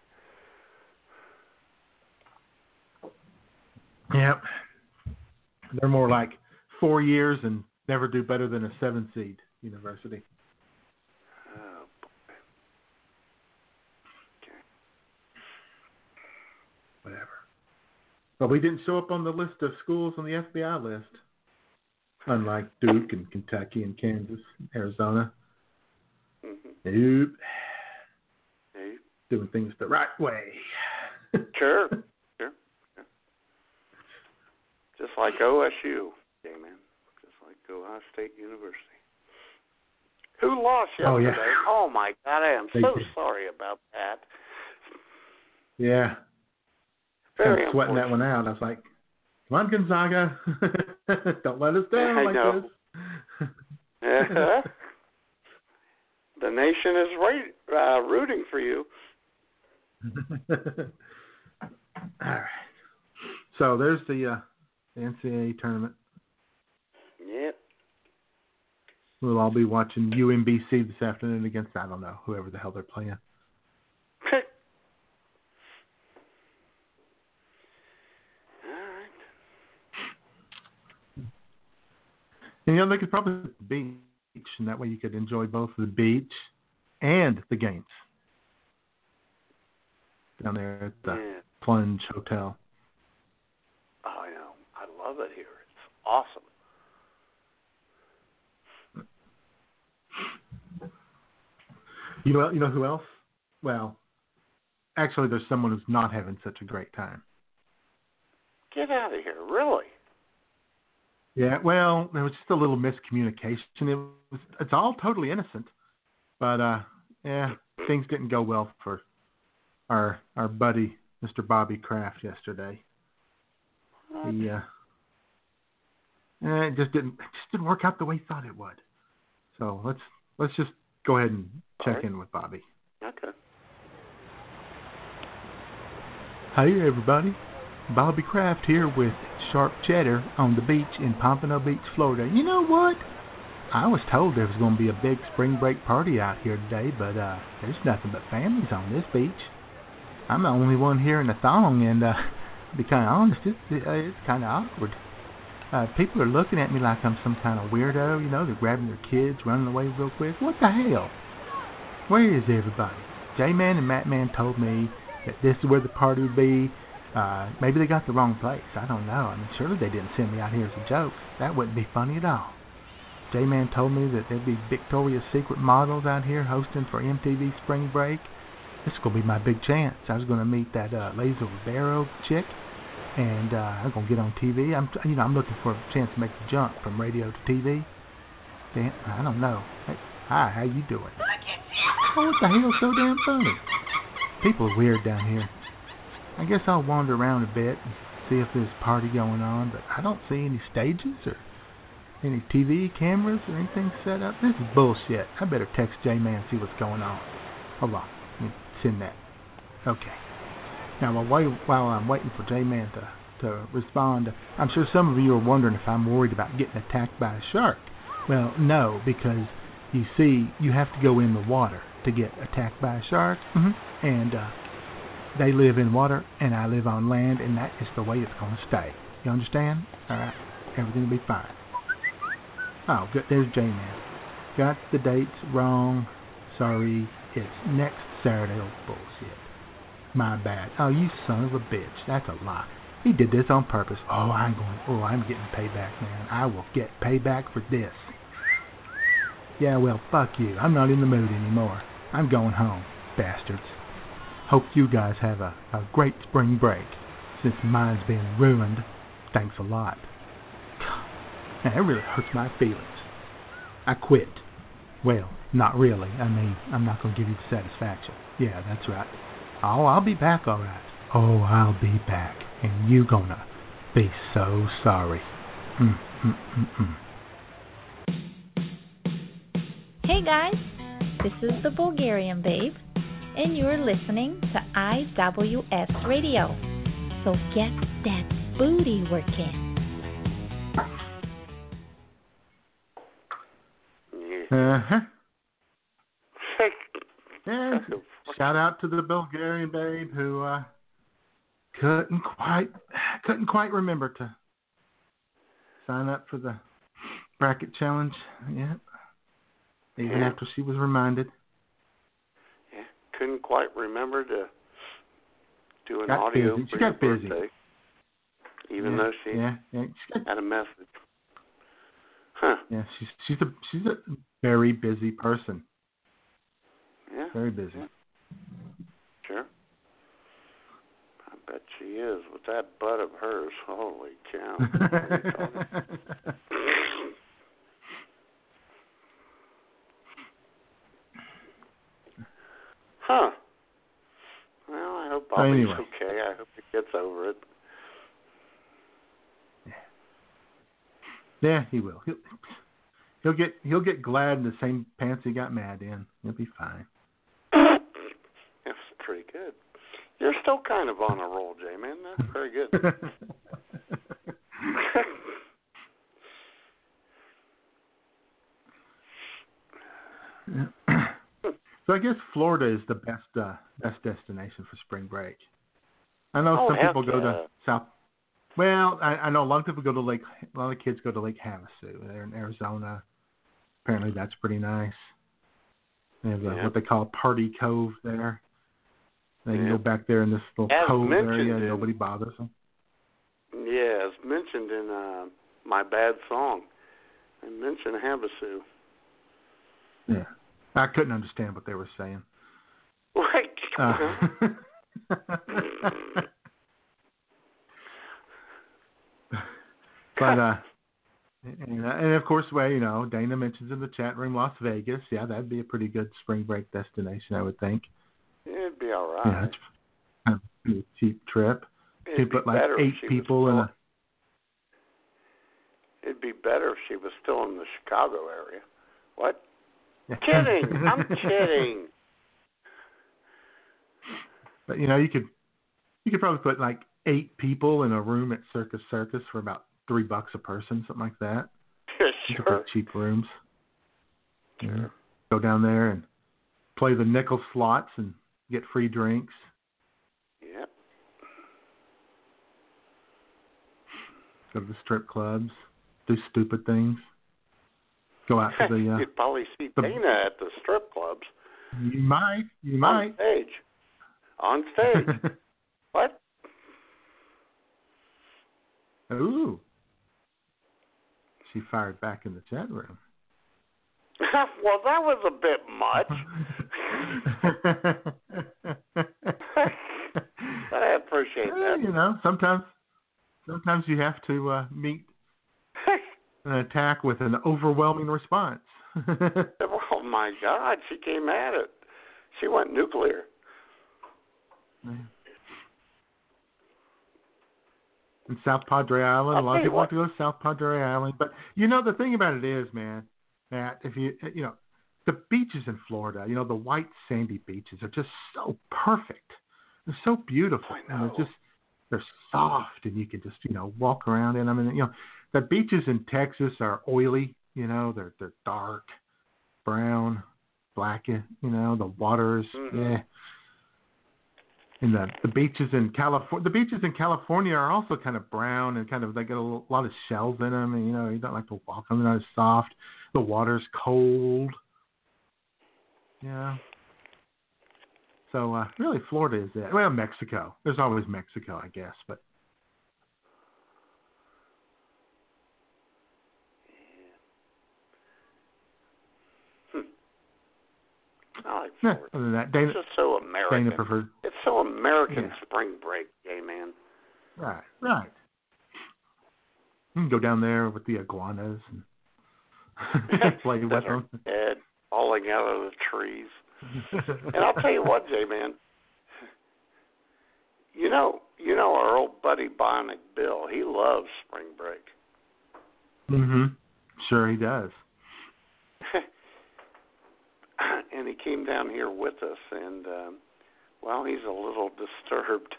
Yep. They're more like four years and never do better than a seven seed university. Oh, boy. Whatever. But we didn't show up on the list of schools on the FBI list. Unlike Duke and Kentucky and Kansas, and Arizona. Mhm. Nope. Hey, Doing things the right way. Sure, [laughs] sure, sure. Just like OSU. Just Ohio State University. Who lost yesterday? Oh, yeah. Oh, my God, I am so sorry about that. Yeah. Very kind sweating that one out. I was like, "Come on, Gonzaga, [laughs] don't let us down I like know. this." [laughs] Uh-huh. the nation is right, uh, rooting for you. [laughs] All right. So there's the uh, the NCAA tournament. Yep. We'll all be watching UMBC this afternoon against I don't know whoever the hell they're playing. All right. [laughs] And you know they could probably the beach, and that way you could enjoy both the beach and the games down there at the Yeah. Plunge Hotel. Oh, I know. I love it here. It's awesome. You know, you know who else? Well, actually, there's someone who's not having such a great time. Get out of here. Really? Yeah, well, there was just a little miscommunication. It was, it's all totally innocent, but uh, yeah, things didn't go well for our our buddy Mr. Bobby Kraft yesterday. He uh, eh, it just didn't it just didn't work out the way he thought it would. So let's let's just go ahead and check Alright. in with Bobby. Okay. Hi everybody, Bobby Kraft here with Sharp Cheddar on the beach in Pompano Beach, Florida. You know what? I was told there was going to be a big spring break party out here today, but uh, there's nothing but families on this beach. I'm the only one here in the thong, and uh, to be kind of honest, it's, it's kind of awkward. Uh, people are looking at me like I'm some kind of weirdo. You know, they're grabbing their kids, running away real quick. What the hell? Where is everybody? J-Man and Matt Man told me that this is where the party would be. Uh, maybe they got the wrong place. I don't know. I mean, surely they didn't send me out here as a joke. That wouldn't be funny at all. J-Man told me that there'd be Victoria's Secret models out here hosting for MTV Spring Break. This is gonna be my big chance. I was gonna meet that uh, Laser Rivero chick, and uh, I'm gonna get on TV. I'm, you know, I'm looking for a chance to make the jump from radio to TV. Damn, I don't know. Hi, how you doing? Oh, what the hell's so damn funny? People are weird down here. I guess I'll wander around a bit and see if there's a party going on, but I don't see any stages or any TV cameras or anything set up. This is bullshit. I better text J-Man see what's going on. Hold on. Let me send that. Okay. Now, while, while I'm waiting for J-Man to, to respond, I'm sure some of you are wondering if I'm worried about getting attacked by a shark. Well, no, because you see, you have to go in the water to get attacked by a shark. hmm And uh, they live in water, and I live on land, and that is the way it's going to stay. You understand? All right. Everything will be fine. Oh, good. There's J-Man. Got the dates wrong. Sorry. It's next Saturday. Oh, bullshit. My bad. Oh, you son of a bitch. That's a lie. He did this on purpose. Oh, I'm going. Oh, I'm getting payback, man. I will get payback for this. Yeah, well, fuck you. I'm not in the mood anymore. I'm going home, bastards. Hope you guys have a, a great spring break, since mine's been ruined. Thanks a lot. Man, [sighs] that really hurts my feelings. I quit. Well, not really. I mean, I'm not going to give you the satisfaction. Yeah, that's right. Oh, I'll be back, all right. Oh, I'll be back. And you gonna be so sorry. Mm, mm, mm, mm. Hey guys, this is the Bulgarian Babe, and you're listening to IWS Radio. So get that booty working. Uh-huh. Yeah, shout out to the Bulgarian babe who uh, couldn't quite couldn't quite remember to sign up for the bracket challenge. Yeah, even Yeah. after she was reminded. yeah. Couldn't quite remember to do an Got audio busy. She for got your busy. birthday, even yeah, though she yeah, yeah, she got, had a message. Huh. yeah, she's she's a she's a very busy person. Yeah. Very busy. Sure. I bet she is with that butt of hers. Holy cow. [laughs] [laughs] Bobby's anyway. okay. I hope he gets over it. Yeah, he will. He'll, he'll get he'll get glad in the same pants he got mad in. He'll be fine. [coughs] That's pretty good. You're still kind of on a roll, J man. That's very good. [laughs] [laughs] so I guess Florida is the best uh, best destination for spring break. I know Oh, some people go yeah. to South. Well, I, I know a lot of people go to Lake. A lot of kids go to Lake Havasu. They're in Arizona. Apparently, that's pretty nice. They have a, Yeah. what they call Party Cove there. They can Yeah. go back there in this little As cove area. in- Nobody bothers them. yeah, as mentioned in uh, my bad song. I mentioned Havasu. Yeah, I couldn't understand what they were saying. [laughs] Like, Uh, [laughs] but uh, and, and of course, well, you know, Dana mentions in the chat room Las Vegas. Yeah, that'd be a pretty good spring break destination, I would think. it'd be all right. Yeah, it's kind of a cheap trip. It'd put like eight people in a. It'd be better if she was still in the Chicago area. What? Kidding. I'm kidding. But you know, you could you could probably put like eight people in a room at Circus Circus for about three bucks a person, something like that. [laughs] You could sure. put cheap rooms. Sure. Yeah. Go down there and play the nickel slots and get free drinks. Yep. Go to the strip clubs, do stupid things. Go out to the. [laughs] Uh, You'd probably see the- Dana at the strip clubs. you might, you might. On stage. On stage. [laughs] what? Ooh. She fired back in the chat room. [laughs] well, that was a bit much. But I appreciate Well, that. you know, sometimes, sometimes you have to uh, meet an attack with an overwhelming response. [laughs] oh my God, she came at it. She went nuclear. in South Padre Island. I'll a lot of people want to go to South Padre Island, but you know the thing about it is, man, that if you you know the beaches in Florida, you know the white sandy beaches are just so perfect. They're so beautiful, and they're just they're soft, and you can just you know walk around in them. And you know the beaches in Texas are oily. You know they're they're dark, brown, black. You know the waters, Mhm. yeah. And the the beaches in California, the beaches in California are also kind of brown and kind of they get a lot of shells in them, and you know you don't like to walk on them. They're not as soft. The water's cold. Yeah. So uh, really, Florida is it. Well, Mexico. There's always Mexico, I guess, but I like yeah, other than that, Dana It's just so American. Dana preferred. It's so American Yeah. spring break, gay man. Right, right. You can go down there with the iguanas and play with them. dead, falling out of the trees. [laughs] And I'll tell you what, Jay man. You know, you know our old buddy Bionic Bill. He loves spring break. mhm. Sure, he does. [coughs] and he came down here with us, and um, well, he's a little [laughs] disturbed.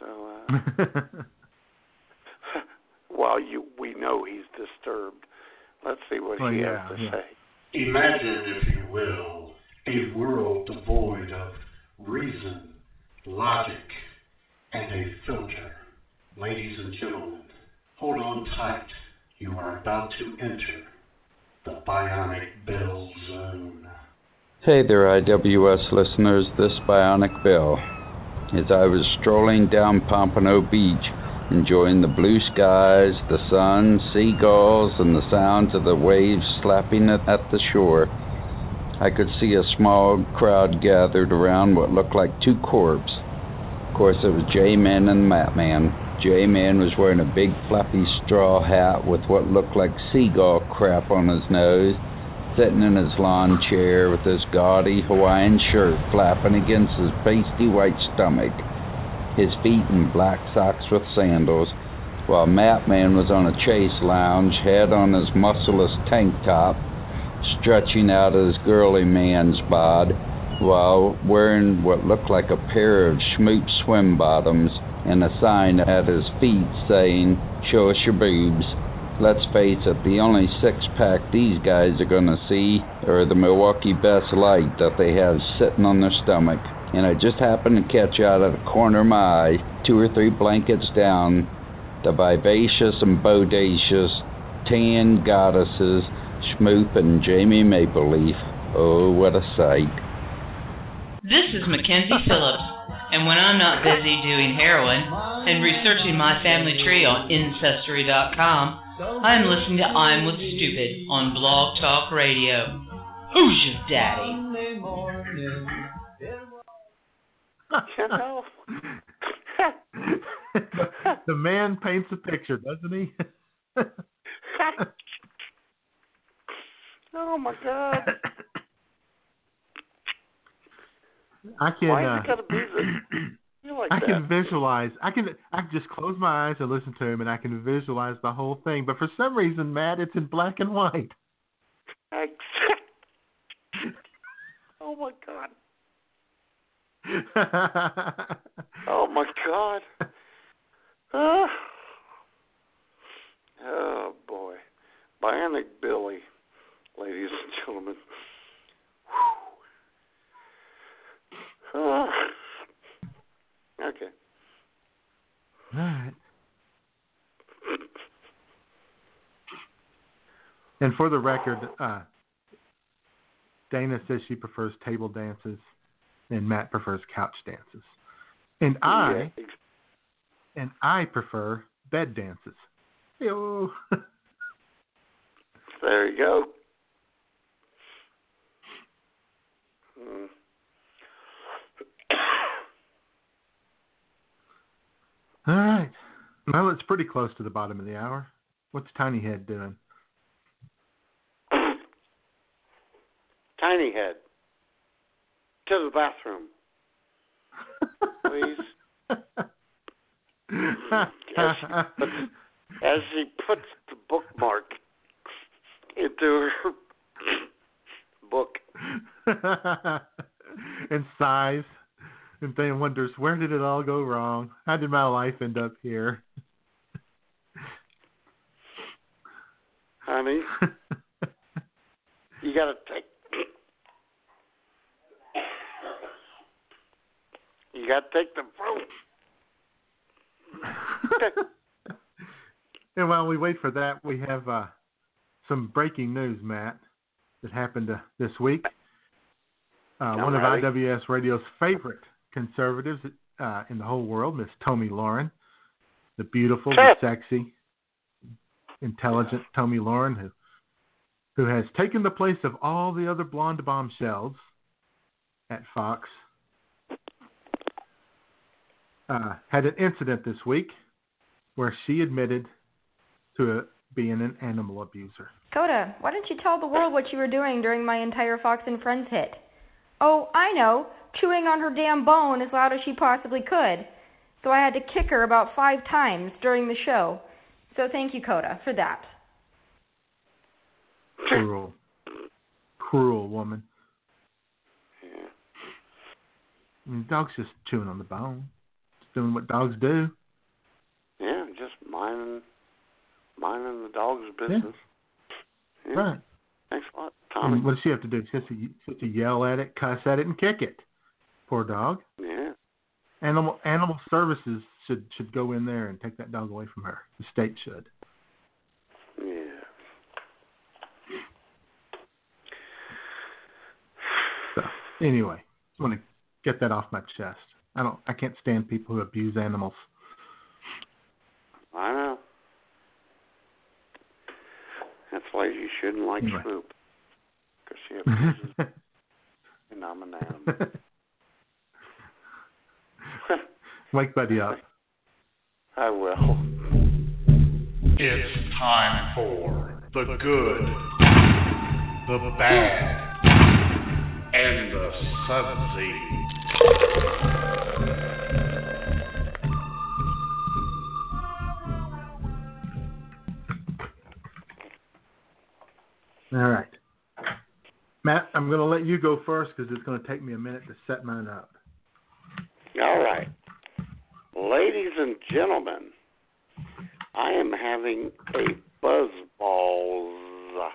So, uh, [laughs] while you we know he's disturbed, let's see what Well, he yeah, has to yeah. say. Imagine, if you will, a world devoid of reason, logic, and a filter. Ladies and gentlemen, hold on tight. You are about to enter the Bionic Bill Zone. Hey there, IWS listeners. This Bionic Bill. As I was strolling down Pompano Beach, enjoying the blue skies, the sun, seagulls, and the sounds of the waves slapping at the shore, I could see a small crowd gathered around what looked like two corpses. Of course, it was J-Man and Matt Man. J-Man was wearing a big fluffy straw hat with what looked like seagull crap on his nose, sitting in his lawn chair with his gaudy Hawaiian shirt flapping against his pasty white stomach, his feet in black socks with sandals, while Matt Man was on a chase lounge, head on his muscleless tank top, stretching out his girly man's bod, while wearing what looked like a pair of schmoot swim bottoms and a sign at his feet saying, Show us your boobs. Let's face it, the only six pack these guys are gonna see are the Milwaukee Best Light that they have sitting on their stomach. And I just happened to catch out of the corner of my eye, two or three blankets down, the vivacious and bodacious tan goddesses, Schmoop and Jamie Mapleleaf. Oh, what a sight. This is Mackenzie Phillips, and when I'm not busy doing heroin and researching my family tree on Ancestry.com, I'm listening to I'm with Stupid on Blog Talk Radio. Who's your daddy? [laughs] The man paints a picture, doesn't he? [laughs] oh my God. [laughs] I can. Why uh, is it gotta be [clears throat] like I that? can visualize. I can. I can just close my eyes and listen to him, and I can visualize the whole thing. But for some reason, Matt, it's in black and white. [laughs] oh my God. [laughs] Oh my God. Ah. Oh boy. Bionic Billy, ladies and gentlemen. [sighs] Okay. All right. And for the record, uh, Dana says she prefers table dances, and Matt prefers couch dances, and I Yeah, and I prefer bed dances. Yo. [laughs] There you go. Mm. All right. Well, it's pretty close to the bottom of the hour. What's Tiny Head doing? Tiny head. To the bathroom. Please. as, she puts, as she puts the bookmark into her book. and sighs and then wonders where did it all go wrong? How did my life end up here? Honey, [laughs] you gotta take You gotta take the fruit. [laughs] and while we wait for that, we have uh, some breaking news, Matt, that happened uh, this week. Uh, one of IWS Radio's favorite conservatives uh, in the whole world, Miss Tomi Lahren, the beautiful, the sexy, intelligent Tomi Lahren, who who has taken the place of all the other blonde bombshells at Fox, uh, had an incident this week where she admitted to uh being an animal abuser. Coda, why didn't you tell the world what you were doing during my entire Fox and Friends hit? Oh, I know, chewing on her damn bone as loud as she possibly could. So I had to kick her about five times during the show. So thank you, Coda, for that. Cruel, cruel woman. And the dog's just chewing on the bone, just doing what dogs do. Yeah, just minding minding the dog's business. Yeah. Right. Thanks a lot, Tomi. And what does she have to do? She has to, she has to yell at it, cuss at it, and kick it. Poor dog. Yeah. Animal Animal Services should should go in there and take that dog away from her. The state should. Yeah. So anyway, just want to get that off my chest. I don't. I can't stand people who abuse animals. I know. That's why you shouldn't like Anyway. Swoop. Because she [laughs] abuses and I'm an animal. [laughs] Wake Buddy up. I will. It's time for the good, the bad, and the sudsy. All right. Matt, I'm going to let you go first because it's going to take me a minute to set mine up. All right. Ladies and gentlemen, I am having a Buzzballs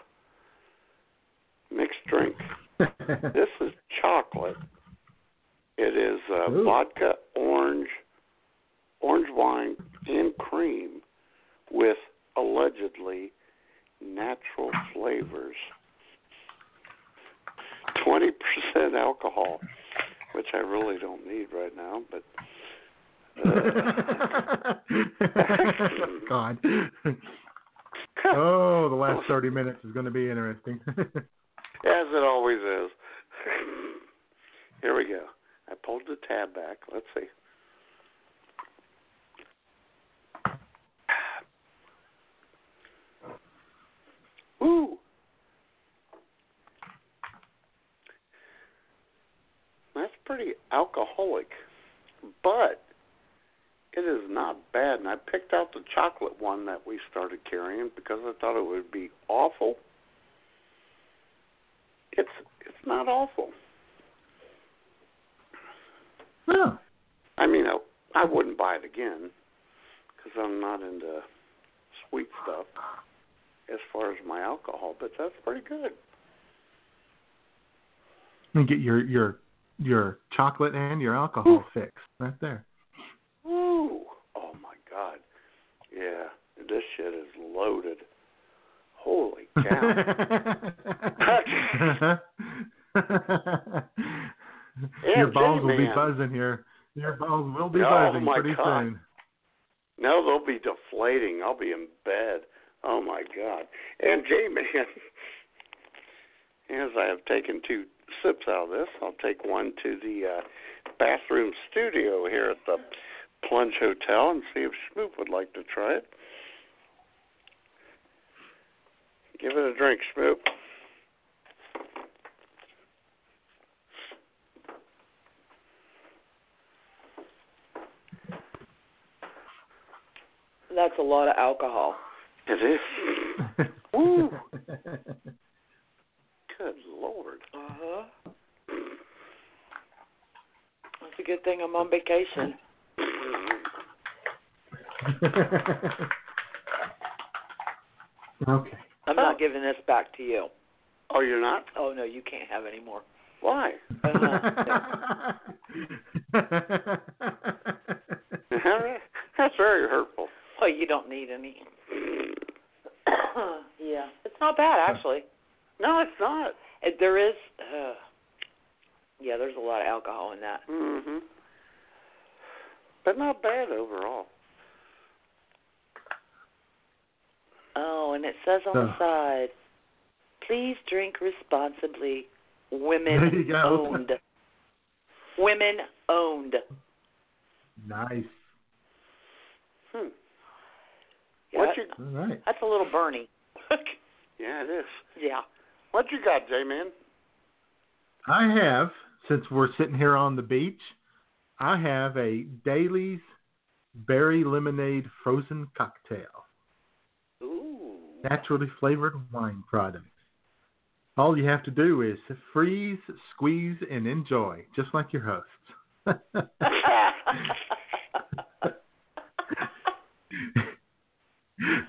mixed drink. [laughs] this is chocolate. It is uh, Ooh. vodka, orange, orange wine, and cream with allegedly natural flavors. 20% alcohol, which I really don't need right now, but God. oh, the last 30 minutes is going to be interesting. [laughs] as it always is. [laughs] Here we go. I pulled the tab back. Let's see. Ooh. That's pretty alcoholic, but it is not bad. And I picked out the chocolate one that we started carrying because I thought it would be awful. It's it's not awful. oh, I mean, I, I wouldn't buy it again because I'm not into sweet stuff as far as my alcohol, but that's pretty good. and get your your your chocolate and your alcohol hmm. fix right there. Ooh, oh my God, yeah, this shit is loaded. Cow! [laughs] your Yeah, balls will be buzzing here. Your balls will be Oh, buzzing my pretty God. soon. no, they'll be deflating. I'll be in bed. Oh my God! And J Man, [laughs] as I have taken two sips out of this, I'll take one to the uh, bathroom studio here at the Plunge Hotel and see if Schmoop would like to try it. Give it a drink, Schmoop. That's a lot of alcohol. It is. [laughs] Woo! Good Lord. Uh huh. That's a good thing I'm on vacation. [laughs] okay. I'm not giving this back to you. Oh, you're not? Oh no, you can't have any more. Why? [laughs] That's very hurtful. Oh, you don't need any. [coughs] yeah, it's not bad actually. No, it's not. It, there is. Uh, yeah, there's a lot of alcohol in that. Mhm. But not bad overall. Oh, and it says on the side, please drink responsibly. Women owned. Women owned. Nice. Hmm. Yeah, What you? All right. That's a little Bernie. [laughs] Yeah, it is. yeah. What you got, J Man? I have, since we're sitting here on the beach, I have a Daily's berry lemonade frozen cocktail, Ooh. Naturally flavored wine products. All you have to do is freeze, squeeze, and enjoy, just like your hosts. [laughs]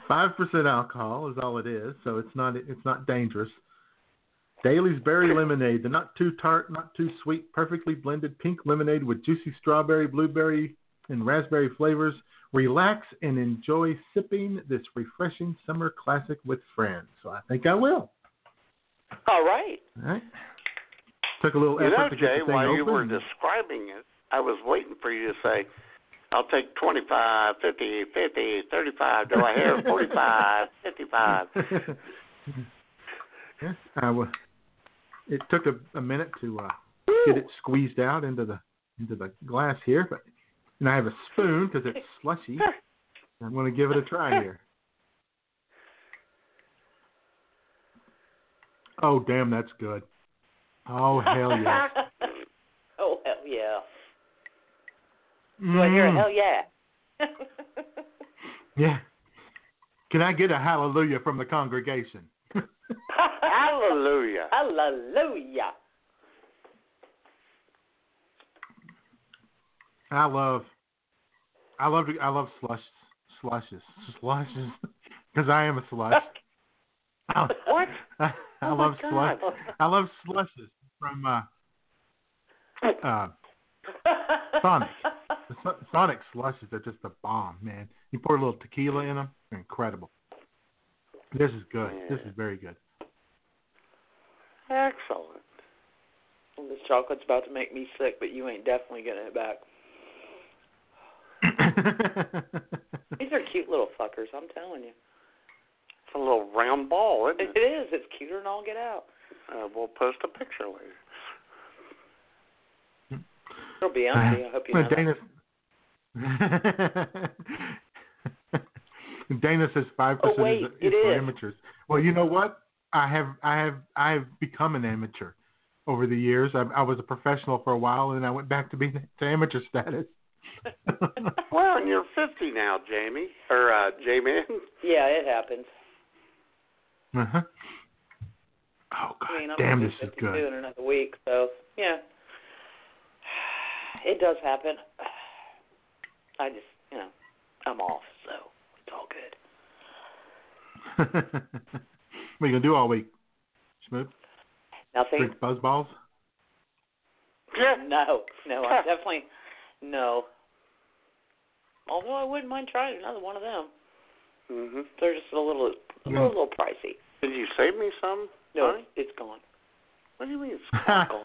Five percent alcohol is all it is, so it's not it's not dangerous. Daily's Berry Lemonade, the not too tart, not too sweet, perfectly blended pink lemonade with juicy strawberry, blueberry, and raspberry flavors. Relax and enjoy sipping this refreshing summer classic with friends. So I think I will. All right. All right. Took a little You effort know, to get Jay, the thing while open. you were describing it, I was waiting for you to say, I'll take 25, 50, 50, 35. Do I hear [laughs] 45, 55? [laughs] yeah, I wa- it took a, a minute to uh, get it squeezed out into the into the glass here, but and I have a spoon because it's slushy. [laughs] I'm going to give it a try here. Oh, damn, that's good. Oh, hell yeah. [laughs] oh hell yeah! Do I hear a Mm. hell yeah? [laughs] Yeah. Can I get a hallelujah from the congregation? Hallelujah. Hallelujah! I love, I love, I love slush, slushes, slushes, because [laughs] I am a slush. I, [laughs] What? I, [laughs] I Oh love slush. I love slushes from uh, uh, Sonic. The Sonic slushes are just a bomb, man. You pour a little tequila in them, incredible. This is good. This is very good. Excellent. This chocolate's about to make me sick, but you ain't definitely getting it back. [laughs] These are cute little fuckers, I'm telling you. It's a little round ball, isn't It it? is. It's cuter than all get out. Uh, we'll post a picture later. It'll be on empty. I hope you Well, know that. Dana, [laughs] Dana says five percent Oh, wait, is, it is for amateurs. Well, you know what? I have I have I have become an amateur over the years. I, I was a professional for a while, and I went back to being [laughs] to amateur status. [laughs] Well, and you're 50 now, Jamie. Or, uh, J-Man. Yeah, it happens. uh-huh. Oh God, I mean, I'm damn, gonna this be is 52 good. in another week, so yeah, it does happen. I just, you know, I'm off, so it's all good. [laughs] what are you gonna do all week? Smoot? Nothing. Drink buzz balls? [laughs] No, no, I definitely no. Although I wouldn't mind trying another one of them. hmm They're just a little, a Yeah. little, little pricey. Did you save me some? No, Honey? it's, it's gone. What do you mean it's [laughs] not gone?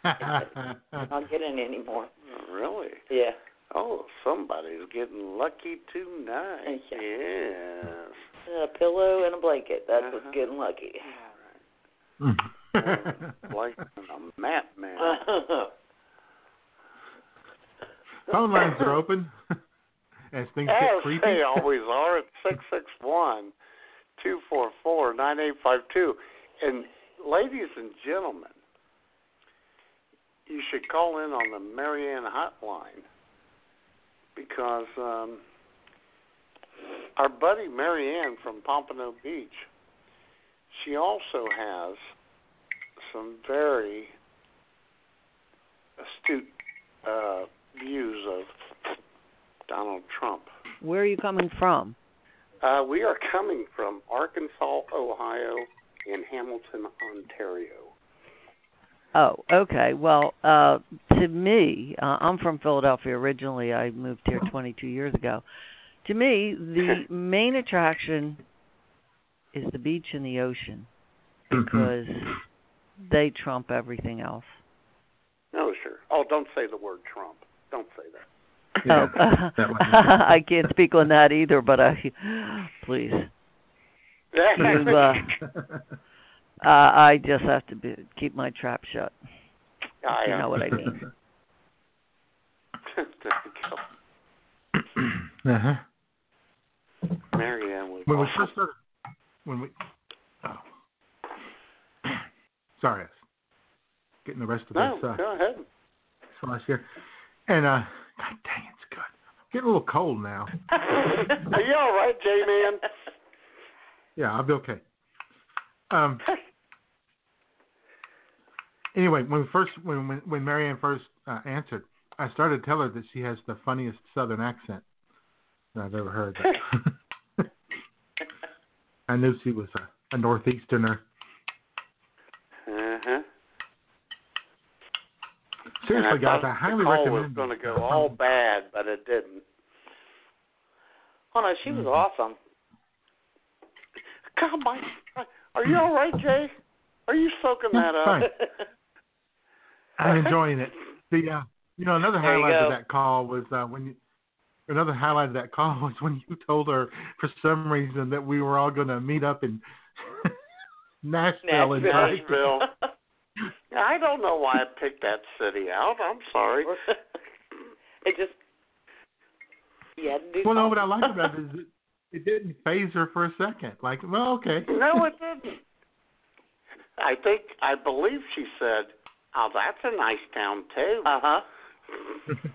I'm not getting any more. really? Yeah. Oh, somebody's getting lucky tonight. Yeah. Yes. A pillow and a blanket. That's Uh-huh. what's getting lucky. All right. [laughs] Like a Matt Man. [laughs] Phone lines are open. [laughs] As things As get creepy. they [laughs] always are at six six one two four four nine eight five two. And ladies and gentlemen, you should call in on the Marianne hotline because um, our buddy Marianne from Pompano Beach, she also has some very astute uh, views of Donald Trump. Where are you coming from? Uh, we are coming from Arkansas, Ohio, and Hamilton, Ontario. Oh, okay. Well, uh to me, uh, I'm from Philadelphia originally. I moved here 22 years ago. To me, the [laughs] main attraction is the beach and the ocean because they trump everything else. No, sure. Oh, don't say the word Trump. Don't say that. Yeah, oh, that. [laughs] [laughs] I can't speak on that either, but I please. [laughs] You, uh, uh, I just have to be, keep my trap shut. I, You know what I mean. [clears throat] uh-huh. Marianne was When we first started, when we, oh, [clears throat] sorry, I was getting the rest of No, this uh, go ahead. slash here, and uh, God dang, it's good. Getting a little cold now. [laughs] Are you all right, J-Man? Yeah, I'll be okay. Um. Anyway, when we first when when, when Marianne first uh, answered, I started to tell her that she has the funniest Southern accent that I've ever heard. [laughs] [laughs] I knew she was a, a northeasterner. Uh-huh. Seriously, and I guys, I highly the call recommend. was going to go all bad, but it didn't. Oh no, she was awesome. Come on. Are you all right, Jay? Are you soaking that up? [laughs] I'm enjoying it. The uh, you know another There highlight of that call was uh, when you another highlight of that call [laughs] was when you told her for some reason that we were all going to meet up in [laughs] Nashville, and try- Nashville. I don't know why I picked that city out. I'm sorry. it just you had to do Well, no, something. what I like about it is it, it didn't phase her for a second. Like, well, okay. No, it didn't. I think I believe she said, "Oh, that's a nice town too." Uh huh.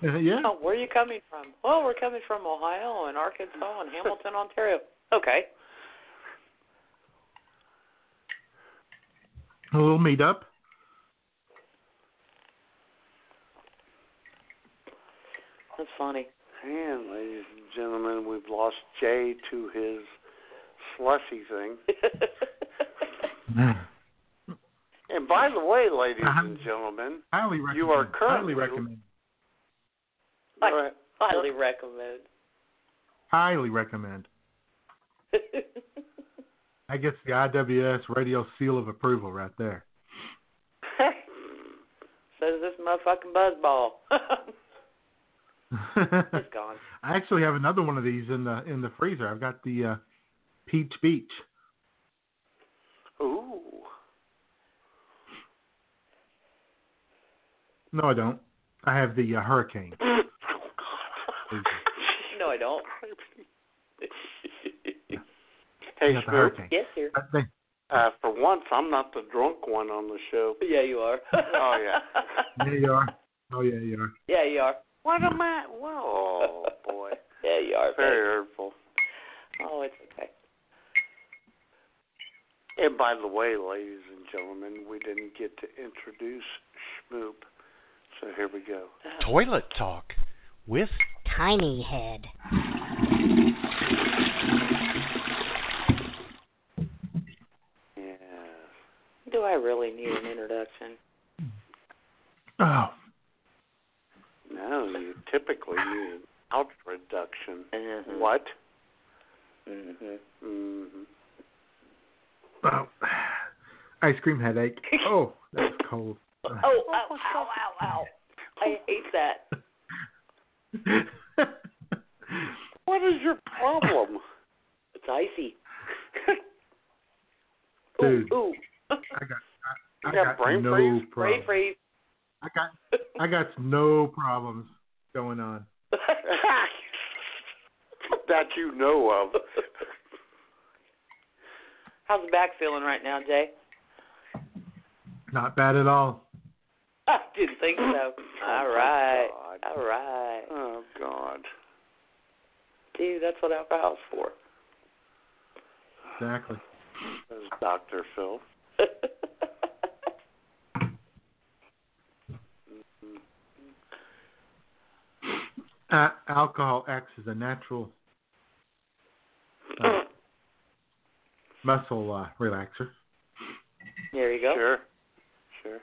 [laughs] yeah. Oh, where are you coming from? Well, we're coming from Ohio and Arkansas and Hamilton, Ontario. Okay. A little meetup. That's funny. And ladies and gentlemen, we've lost Jay to his slushy thing. [laughs] And by the way, ladies and gentlemen, Highly recommend. you are currently Highly currently recommend. Go. Highly recommend. Highly recommend. [laughs] I guess the IWS radio seal of approval right there. [laughs] Says this motherfucking buzzball. It's gone. [laughs] I actually have another one of these in the in the freezer. I've got the uh, Peach Beach. Ooh. No, I don't. I have the uh, Hurricane. [coughs] no, I don't. Hey, got the Hurricane. Yes, sir. Think- Uh, for once, I'm not the drunk one on the show. Yeah, you are. Oh yeah. Yeah, you are. Oh yeah, you are. Yeah, you are. What am I? Whoa, boy. [laughs] Yeah, you are. Very babe. hurtful. Oh, it's okay. And by the way, ladies and gentlemen, we didn't get to introduce Schmoop. So here we go. Toilet talk with Tiny Head. Yeah. Do I really need an introduction? Oh, No, you typically need an out reduction. Mhm. What? Mhm. Mm-hmm. oh. [sighs] Ice cream headache. [laughs] Oh, that's cold. Oh, ow, ow, ow, ow. I hate that. [laughs] What is your problem? It's icy. Dude, Ooh, ooh. I got I, I got got brain no freeze? Brain freeze. I got I got no problems going on. [laughs] that you know of. How's the back feeling right now, Jay? Not bad at all. I didn't think so. All oh, right. God. All right. Oh God. Dude, that's what alcohol's for. Exactly. Says Doctor Phil. [laughs] Uh, alcohol acts as a natural uh, [clears throat] muscle uh, relaxer. there you go. Sure. Sure.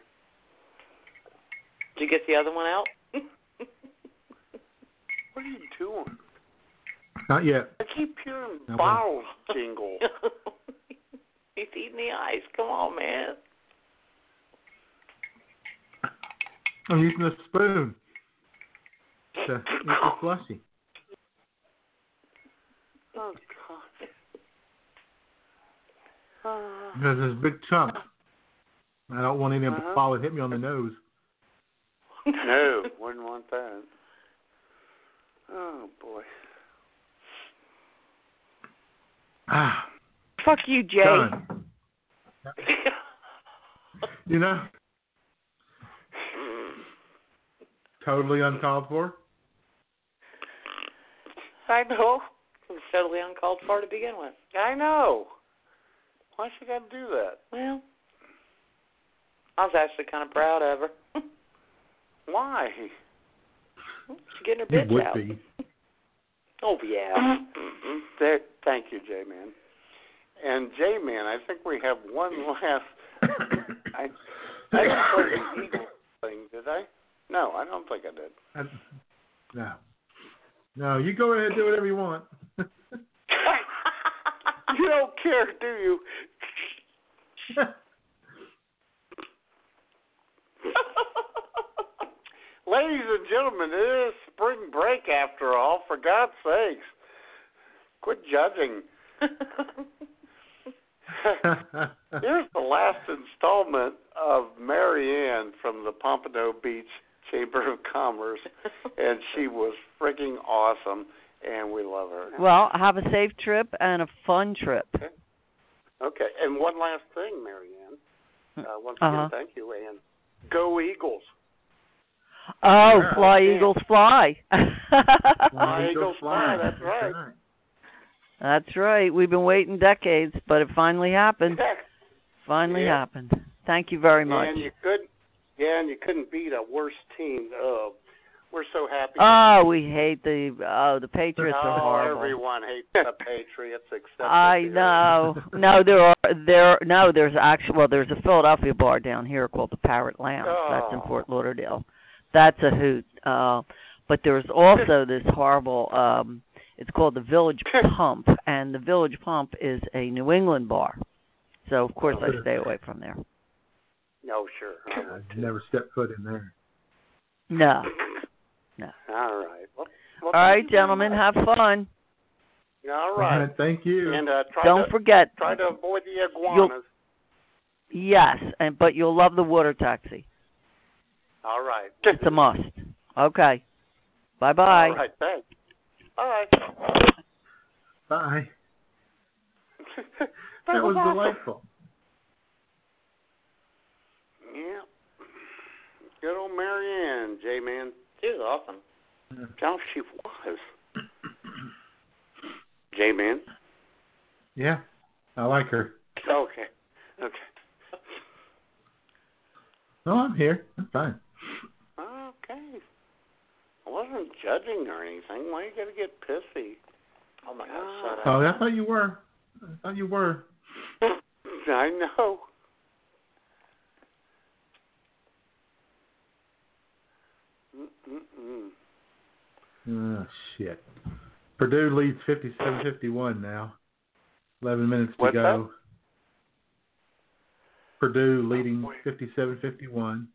Did you get the other one out? [laughs] What are you doing? Not yet. I keep hearing No, bottles jingle. [laughs] He's eating the ice. Come on, man. I'm using a spoon to eat the slushy. Oh God. Uh, Because there's big chunks. I don't want any of them Uh-huh. to fall and hit me on the nose. [laughs] no, [laughs] wouldn't want that. Oh boy. Ah, Fuck you, Jay. done. [laughs] You know, totally uncalled for. I know. [laughs] It was totally uncalled for to begin with. I know. Why she got to do that? Well, I was actually kind of proud of her. [laughs] Why? She's getting her You bitch out. be. [laughs] Oh yeah. Mm-hmm. there. Thank you, J Man. And J Man, I think we have one last. I, I didn't play the Eagle thing, did I? No, I don't think I did. I, no. No, you go ahead and do whatever you want. [laughs] You don't care, do you? [laughs] Ladies and gentlemen, it is spring break after all. For God's sakes, quit judging. [laughs] Here's the last installment of Marianne from the Pompano Beach Chamber of Commerce, [laughs] and she was freaking awesome, and we love her. Well, have a safe trip and a fun trip. Okay, and one last thing, Mary Ann. uh, once Uh-huh. again, thank you, and go Eagles. Oh, Yeah, fly yeah. Eagles fly. [laughs] Fly, Eagles, fly. That's right. That's right. We've been waiting decades, but it finally happened. Finally Yeah. happened. Thank you very much. And you couldn't, yeah, and you couldn't beat a worse team. Uh, we're so happy. Oh, we hate the oh the Patriots oh, are horrible. everyone hates the [laughs] Patriots except I know. [laughs] No, there are there no. There's actually well, there's a Philadelphia bar down here called the Parrot Lounge. That's in Oh. Fort Lauderdale. That's a hoot. Uh, but there's also [laughs] this horrible. um It's called the Village Pump, and the Village Pump is a New England bar. So of course I stay away from there. No, sure. I would I never stepped foot in there. No. No. All right. Well, well, All right, thank you very gentlemen, have fun. All right. Thank you. And uh, try Don't to, forget. Try to avoid the iguanas. Yes, and but you'll love the water taxi. All right. It's a must. Okay. Bye bye. All right. Thanks. All right. Bye. [laughs] that, That was awesome. delightful. Yeah. Good old Marianne, J man. She was awesome. How she was. J man. Yeah, I like her. Okay. Okay. Oh, I'm here. I'm fine. Okay. I wasn't judging or anything. Why you gotta get pissy? Oh my gosh, ah. Oh, I thought you were. I thought you were. [laughs] I know. Mm-mm-mm. Oh ah, shit. Purdue leads 57-51 now. 11 minutes to What's go. that? Purdue leading 57-51.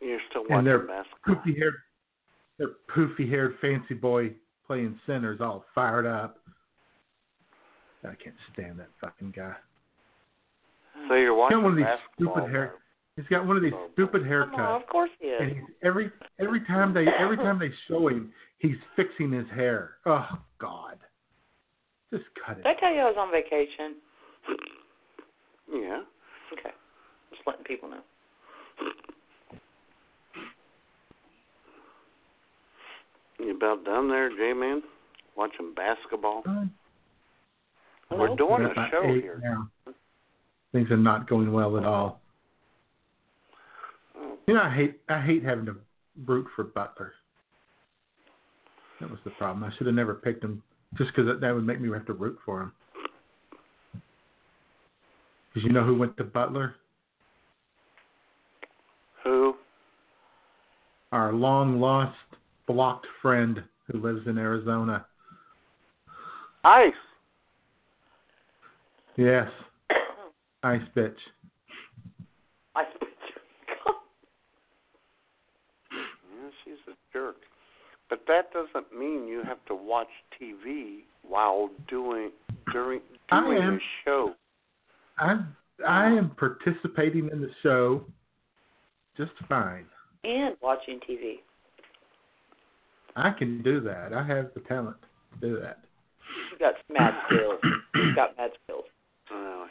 You're still And watching they're basketball. poofy haired, their poofy haired fancy boy playing center is all fired up. I can't stand that fucking guy. So you're watching got one of these basketball. stupid hair. He's got one of these oh, stupid Come on, haircuts. of course he And is. he's, every every time they every time they [laughs] show him, he's fixing his hair. Oh God, just cut it. Did I tell you I was on vacation? Yeah. Okay. Just letting people know. You about done there, J man? Watching basketball? We're doing a show here. now. Things are not going well at all. You know, I hate I hate having to root for Butler. That was the problem. I should have never picked him just because that, that would make me have to root for him. Because you know who went to Butler? Who? Our long lost blocked friend who lives in Arizona. Ice. Yes. Ice bitch. I Yeah, she's a jerk. But that doesn't mean you have to watch TV while doing during I doing am. the show. I I am participating in the show just fine. and watching TV. I can do that. I have the talent to do that. You got mad skills. You [coughs] got mad skills. Uh,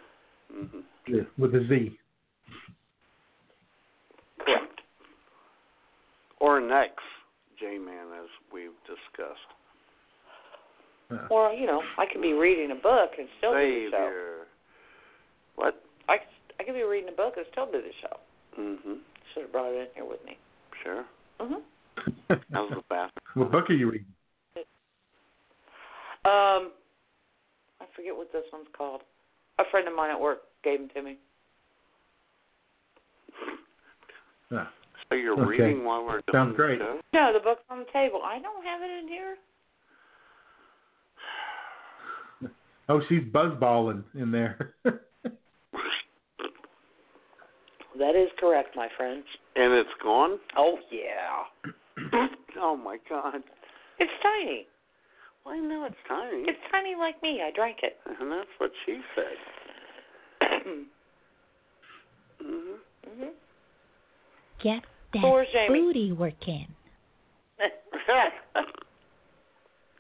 hmm Yeah, with a Z. Correct. Or next, J Man, as we've discussed. Uh, Or you know, I could be reading a book and still do the show. Savior. What? I I could be reading a book and still do the show. Mhm. Should have brought it in here with me. Sure. [laughs] Mhm. How's the bathroom? what book are you reading? Um, I forget what this one's called. A friend of mine at work gave them to me. Ah, So you're Okay. reading while we're doing Sounds the great. show? No, the book's on the table. I don't have it in here. [sighs] oh, she's buzzballing in there. [laughs] That is correct, my friends. And it's gone? Oh yeah. [clears throat] oh my God. It's tiny. Well, I know it's tiny. It's tiny like me. I drank it. And that's what she said. [clears throat] Mhm. mhm. Get that Poor Jamie. booty working. [laughs]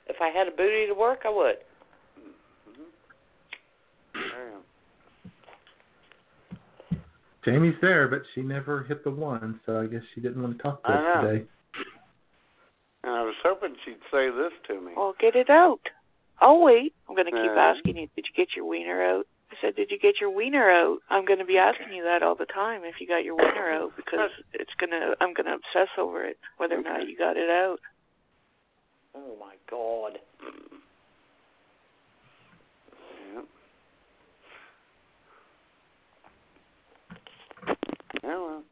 if I had a booty to work, I would. There. Jamie's there, but she never hit the one, so I guess she didn't want to talk to I us today. And I was hoping she'd say this to me. Well, get it out. I'll wait. I'm going to keep Uh. asking you, did you get your wiener out? I said, did you get your wiener out? I'm going to be asking you that all the time if you got your wiener out because it's going to, I'm going to obsess over it, whether or not you got it out. Oh my god. Yeah, well.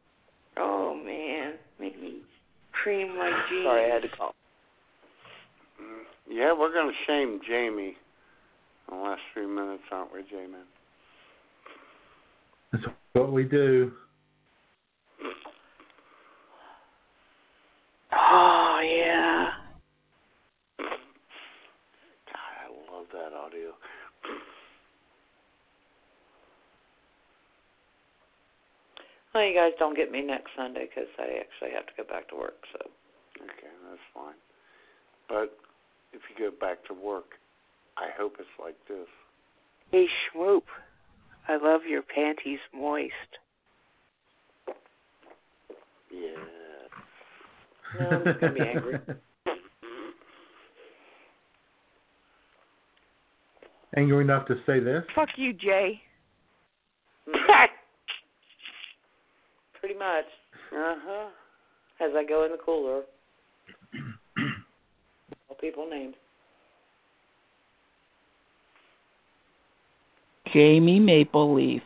Oh, man. Make me cream my jeans. Sorry, I had to call. Mm, Yeah, we're going to shame Jamie the last few minutes, aren't we, Jamie? That's what we do. Oh, yeah. God, I love that audio. Well, you guys don't get me next Sunday because I actually have to go back to work. So Okay, that's fine. But if you go back to work, I hope it's like this. Hey, Schmoop. I love your panties moist. Yeah. no, I'm just gonna be angry. [laughs] Angry enough to say this? Fuck you, Jay. [laughs] Pretty much. Uh huh. As I go in the cooler. [clears throat] All people named. Jamie Mapleleaf.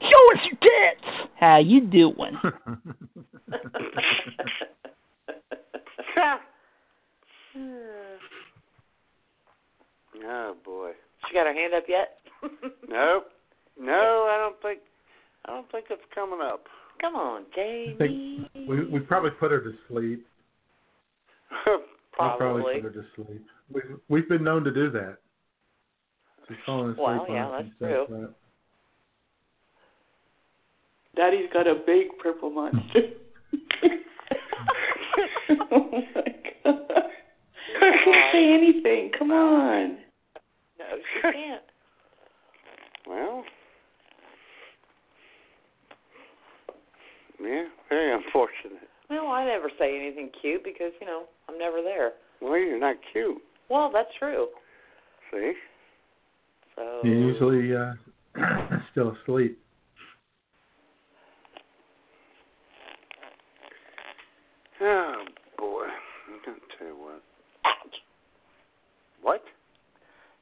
Show us your tits. How you doing? [laughs] oh boy. She got her hand up yet? [laughs] Nope. No, I don't think. I don't think it's coming up. Come on, I Jamie. think we we probably put her to sleep. [laughs] We probably Probably. put her to sleep. We've we've been known to do that. She's Well, yeah, that's and stuff, true. but- Daddy's got a big purple monster. [laughs] oh my god. I can't say anything. Come on. No, she can't. Well. Yeah, very unfortunate. Well, I never say anything cute because, you know, I'm never there. Well, you're not cute. Well, that's true. See? So You're usually uh, [clears throat] still asleep. Oh boy. I'm gonna tell you what. What?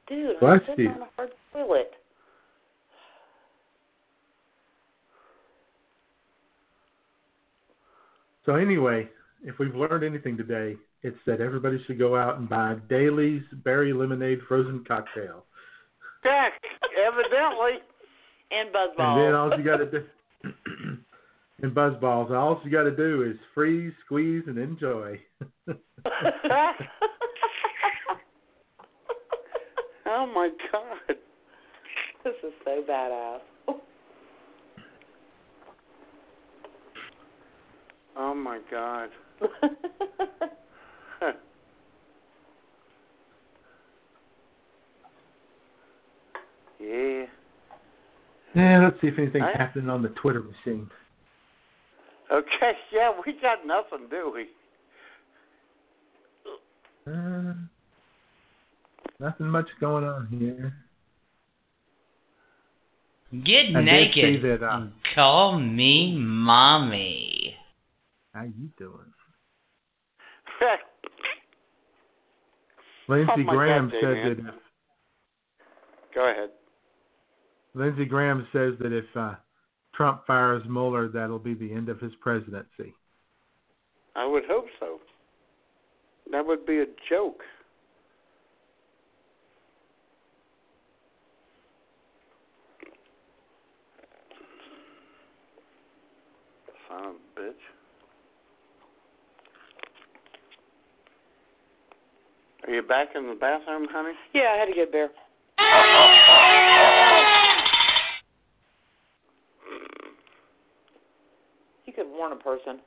Dude, Bless I'm sitting you. on a hard toilet. So anyway, if we've learned anything today, it's that everybody should go out and buy Daily's Berry Lemonade Frozen Cocktail. Heck, evidently. And And then all you got to do, [clears throat] and buzzballs, all you got to do is freeze, squeeze, and enjoy. [laughs] oh my god. This is so badass. Oh my god. [laughs] yeah. Yeah, let's see if anything's Alright. happening on the Twitter machine. Okay, [laughs] yeah, we got nothing, do we? Uh, nothing much going on here. Get I naked. that, uh, and Call me mommy. How you doing? [laughs] Oh Lindsey my Graham God, said Damian. that if Go ahead. Lindsey Graham says that if uh, Trump fires Mueller, that'll be the end of his presidency. I would hope so. That would be a joke. Son of a bitch. Are you back in the bathroom, honey? yeah, I had to get bear. [laughs] You could warn a person.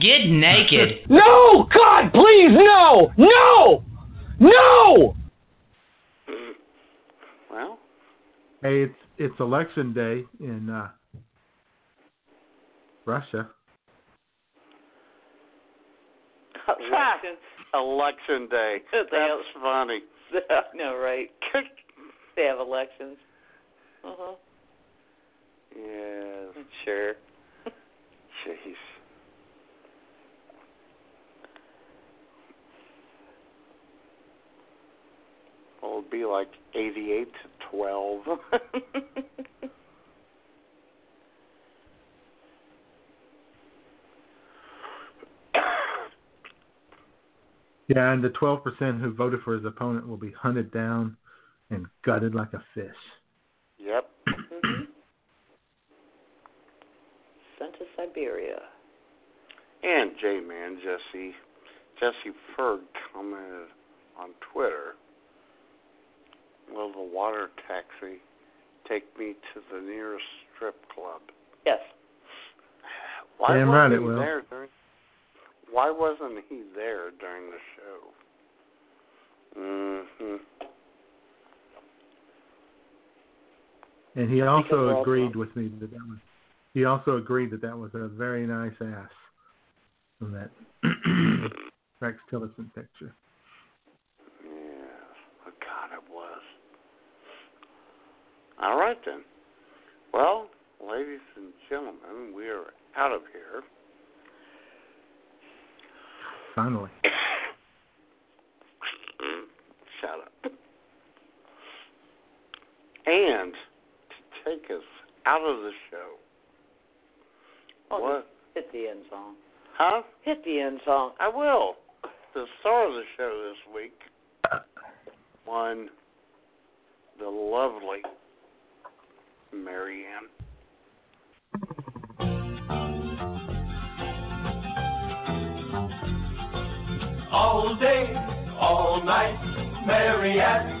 Get naked. [laughs] No! God, please, no! No! No! Well, Hey, it's it's election day in uh, Russia. Elections. Election day. [laughs] They That's funny. [laughs] no, right. they have elections. Uh huh. Yes. Sure. [laughs] Jeez. Well, it'd be like 88 to 12. [laughs] Yeah, and the 12% who voted for his opponent will be hunted down and gutted like a fish. yep. hmm Sent to Siberia. And J Man Jesse Jesse Ferg commented on Twitter. Will the water taxi take me to the nearest strip club? Yes. Why Damn wasn't right it he will. there during why wasn't he there during the show? Mhm. And he also agreed with me that that was. He also agreed that that was a very nice ass from that [clears throat] Rex Tillerson picture. Yes. Oh God, it was. All right then. Well, ladies and gentlemen, we are out of here. Finally. [coughs] Shut up. And to take us out of the show. Oh, what? Hit the end song. Huh? Hit the end song. I will. The star of the show this week, one, the lovely Marianne. All day, all night, Marianne.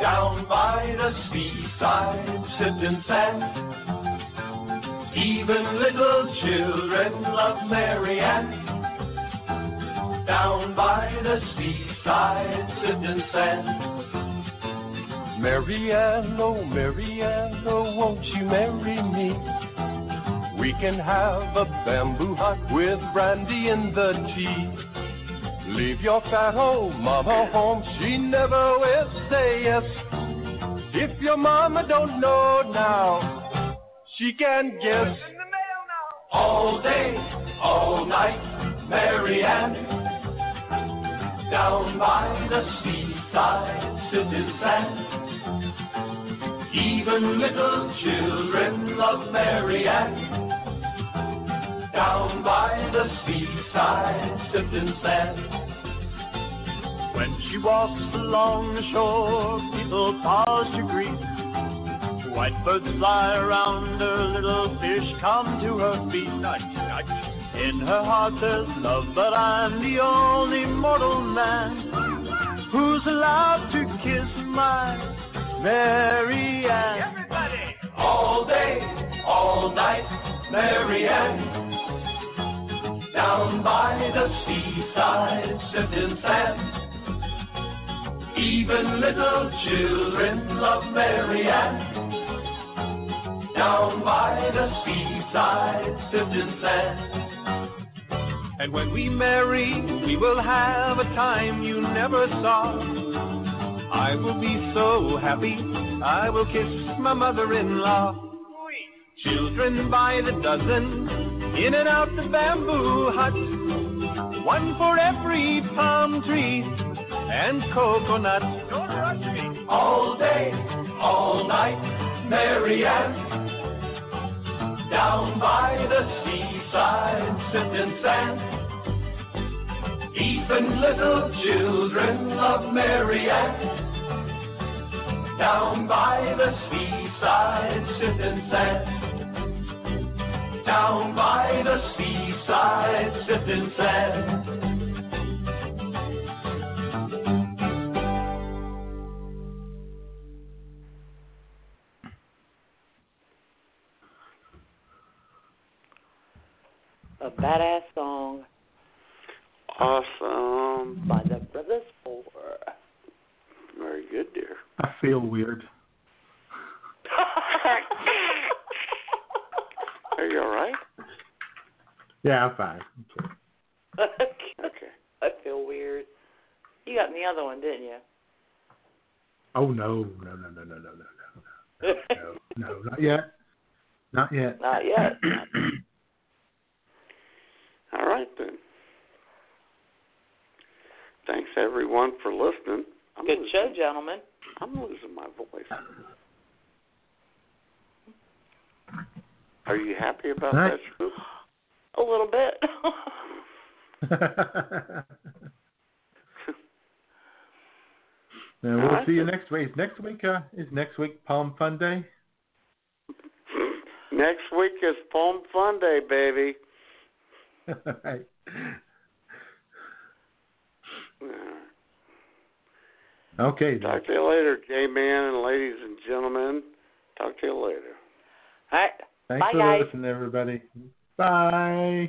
Down by the seaside, sipping sand. Even little children love Marianne. Down by the seaside, sipping sand. Marianne, oh Marianne, oh won't you marry me? We can have a bamboo hut with brandy in the tea. Leave your fat old mama home, she never will say yes. If your mama don't know now, she can guess. All day, all night, Marianne. Down by the seaside, sitting sand. Even little children love Marianne. Down by the seaside, sitting sand. When she walks along the shore, people pause to greet. White birds fly around her, little fish come to her feet. In her heart there's love, but I'm the only mortal man who's allowed to kiss my Marianne. Everybody! All day, all night, Marianne. Down by the seaside, sipping sand. Even little children love Mary Ann. Down by the seaside, sipping sand. And when we marry, we will have a time you never saw. I will be so happy, I will kiss my mother-in-law. Children by the dozen, in and out the bamboo hut. One for every palm tree and coconut. Don't rush me. All day, all night, Marianne. Down by the seaside, sipping sand. Even little children love Marianne. Down by the seaside, sipping sand. Down by the seaside, sipping sand. a badass song. Awesome. By the Brothers Four. Very good, dear. I feel weird. [laughs] Are you all right? Yeah, I'm fine. Okay. okay. I feel weird. You got me the other one, didn't you? Oh no, no, no, no, no, no, no, no, no, no, not yet, not yet, not yet. [clears throat] All right then. Thanks everyone for listening. I'm Good losing, show, gentlemen. I'm losing my voice. Are you happy about All right. that, Scoop? A little bit. [laughs] And we'll All right, see you next week. Next week uh, is next week Palm Fun Day. Next week is Palm Fun Day, baby. [laughs] right. Okay. then. Talk to you later, gay man and ladies and gentlemen. Talk to you later. All right. Thanks Bye, for guys. listening, everybody. Bye.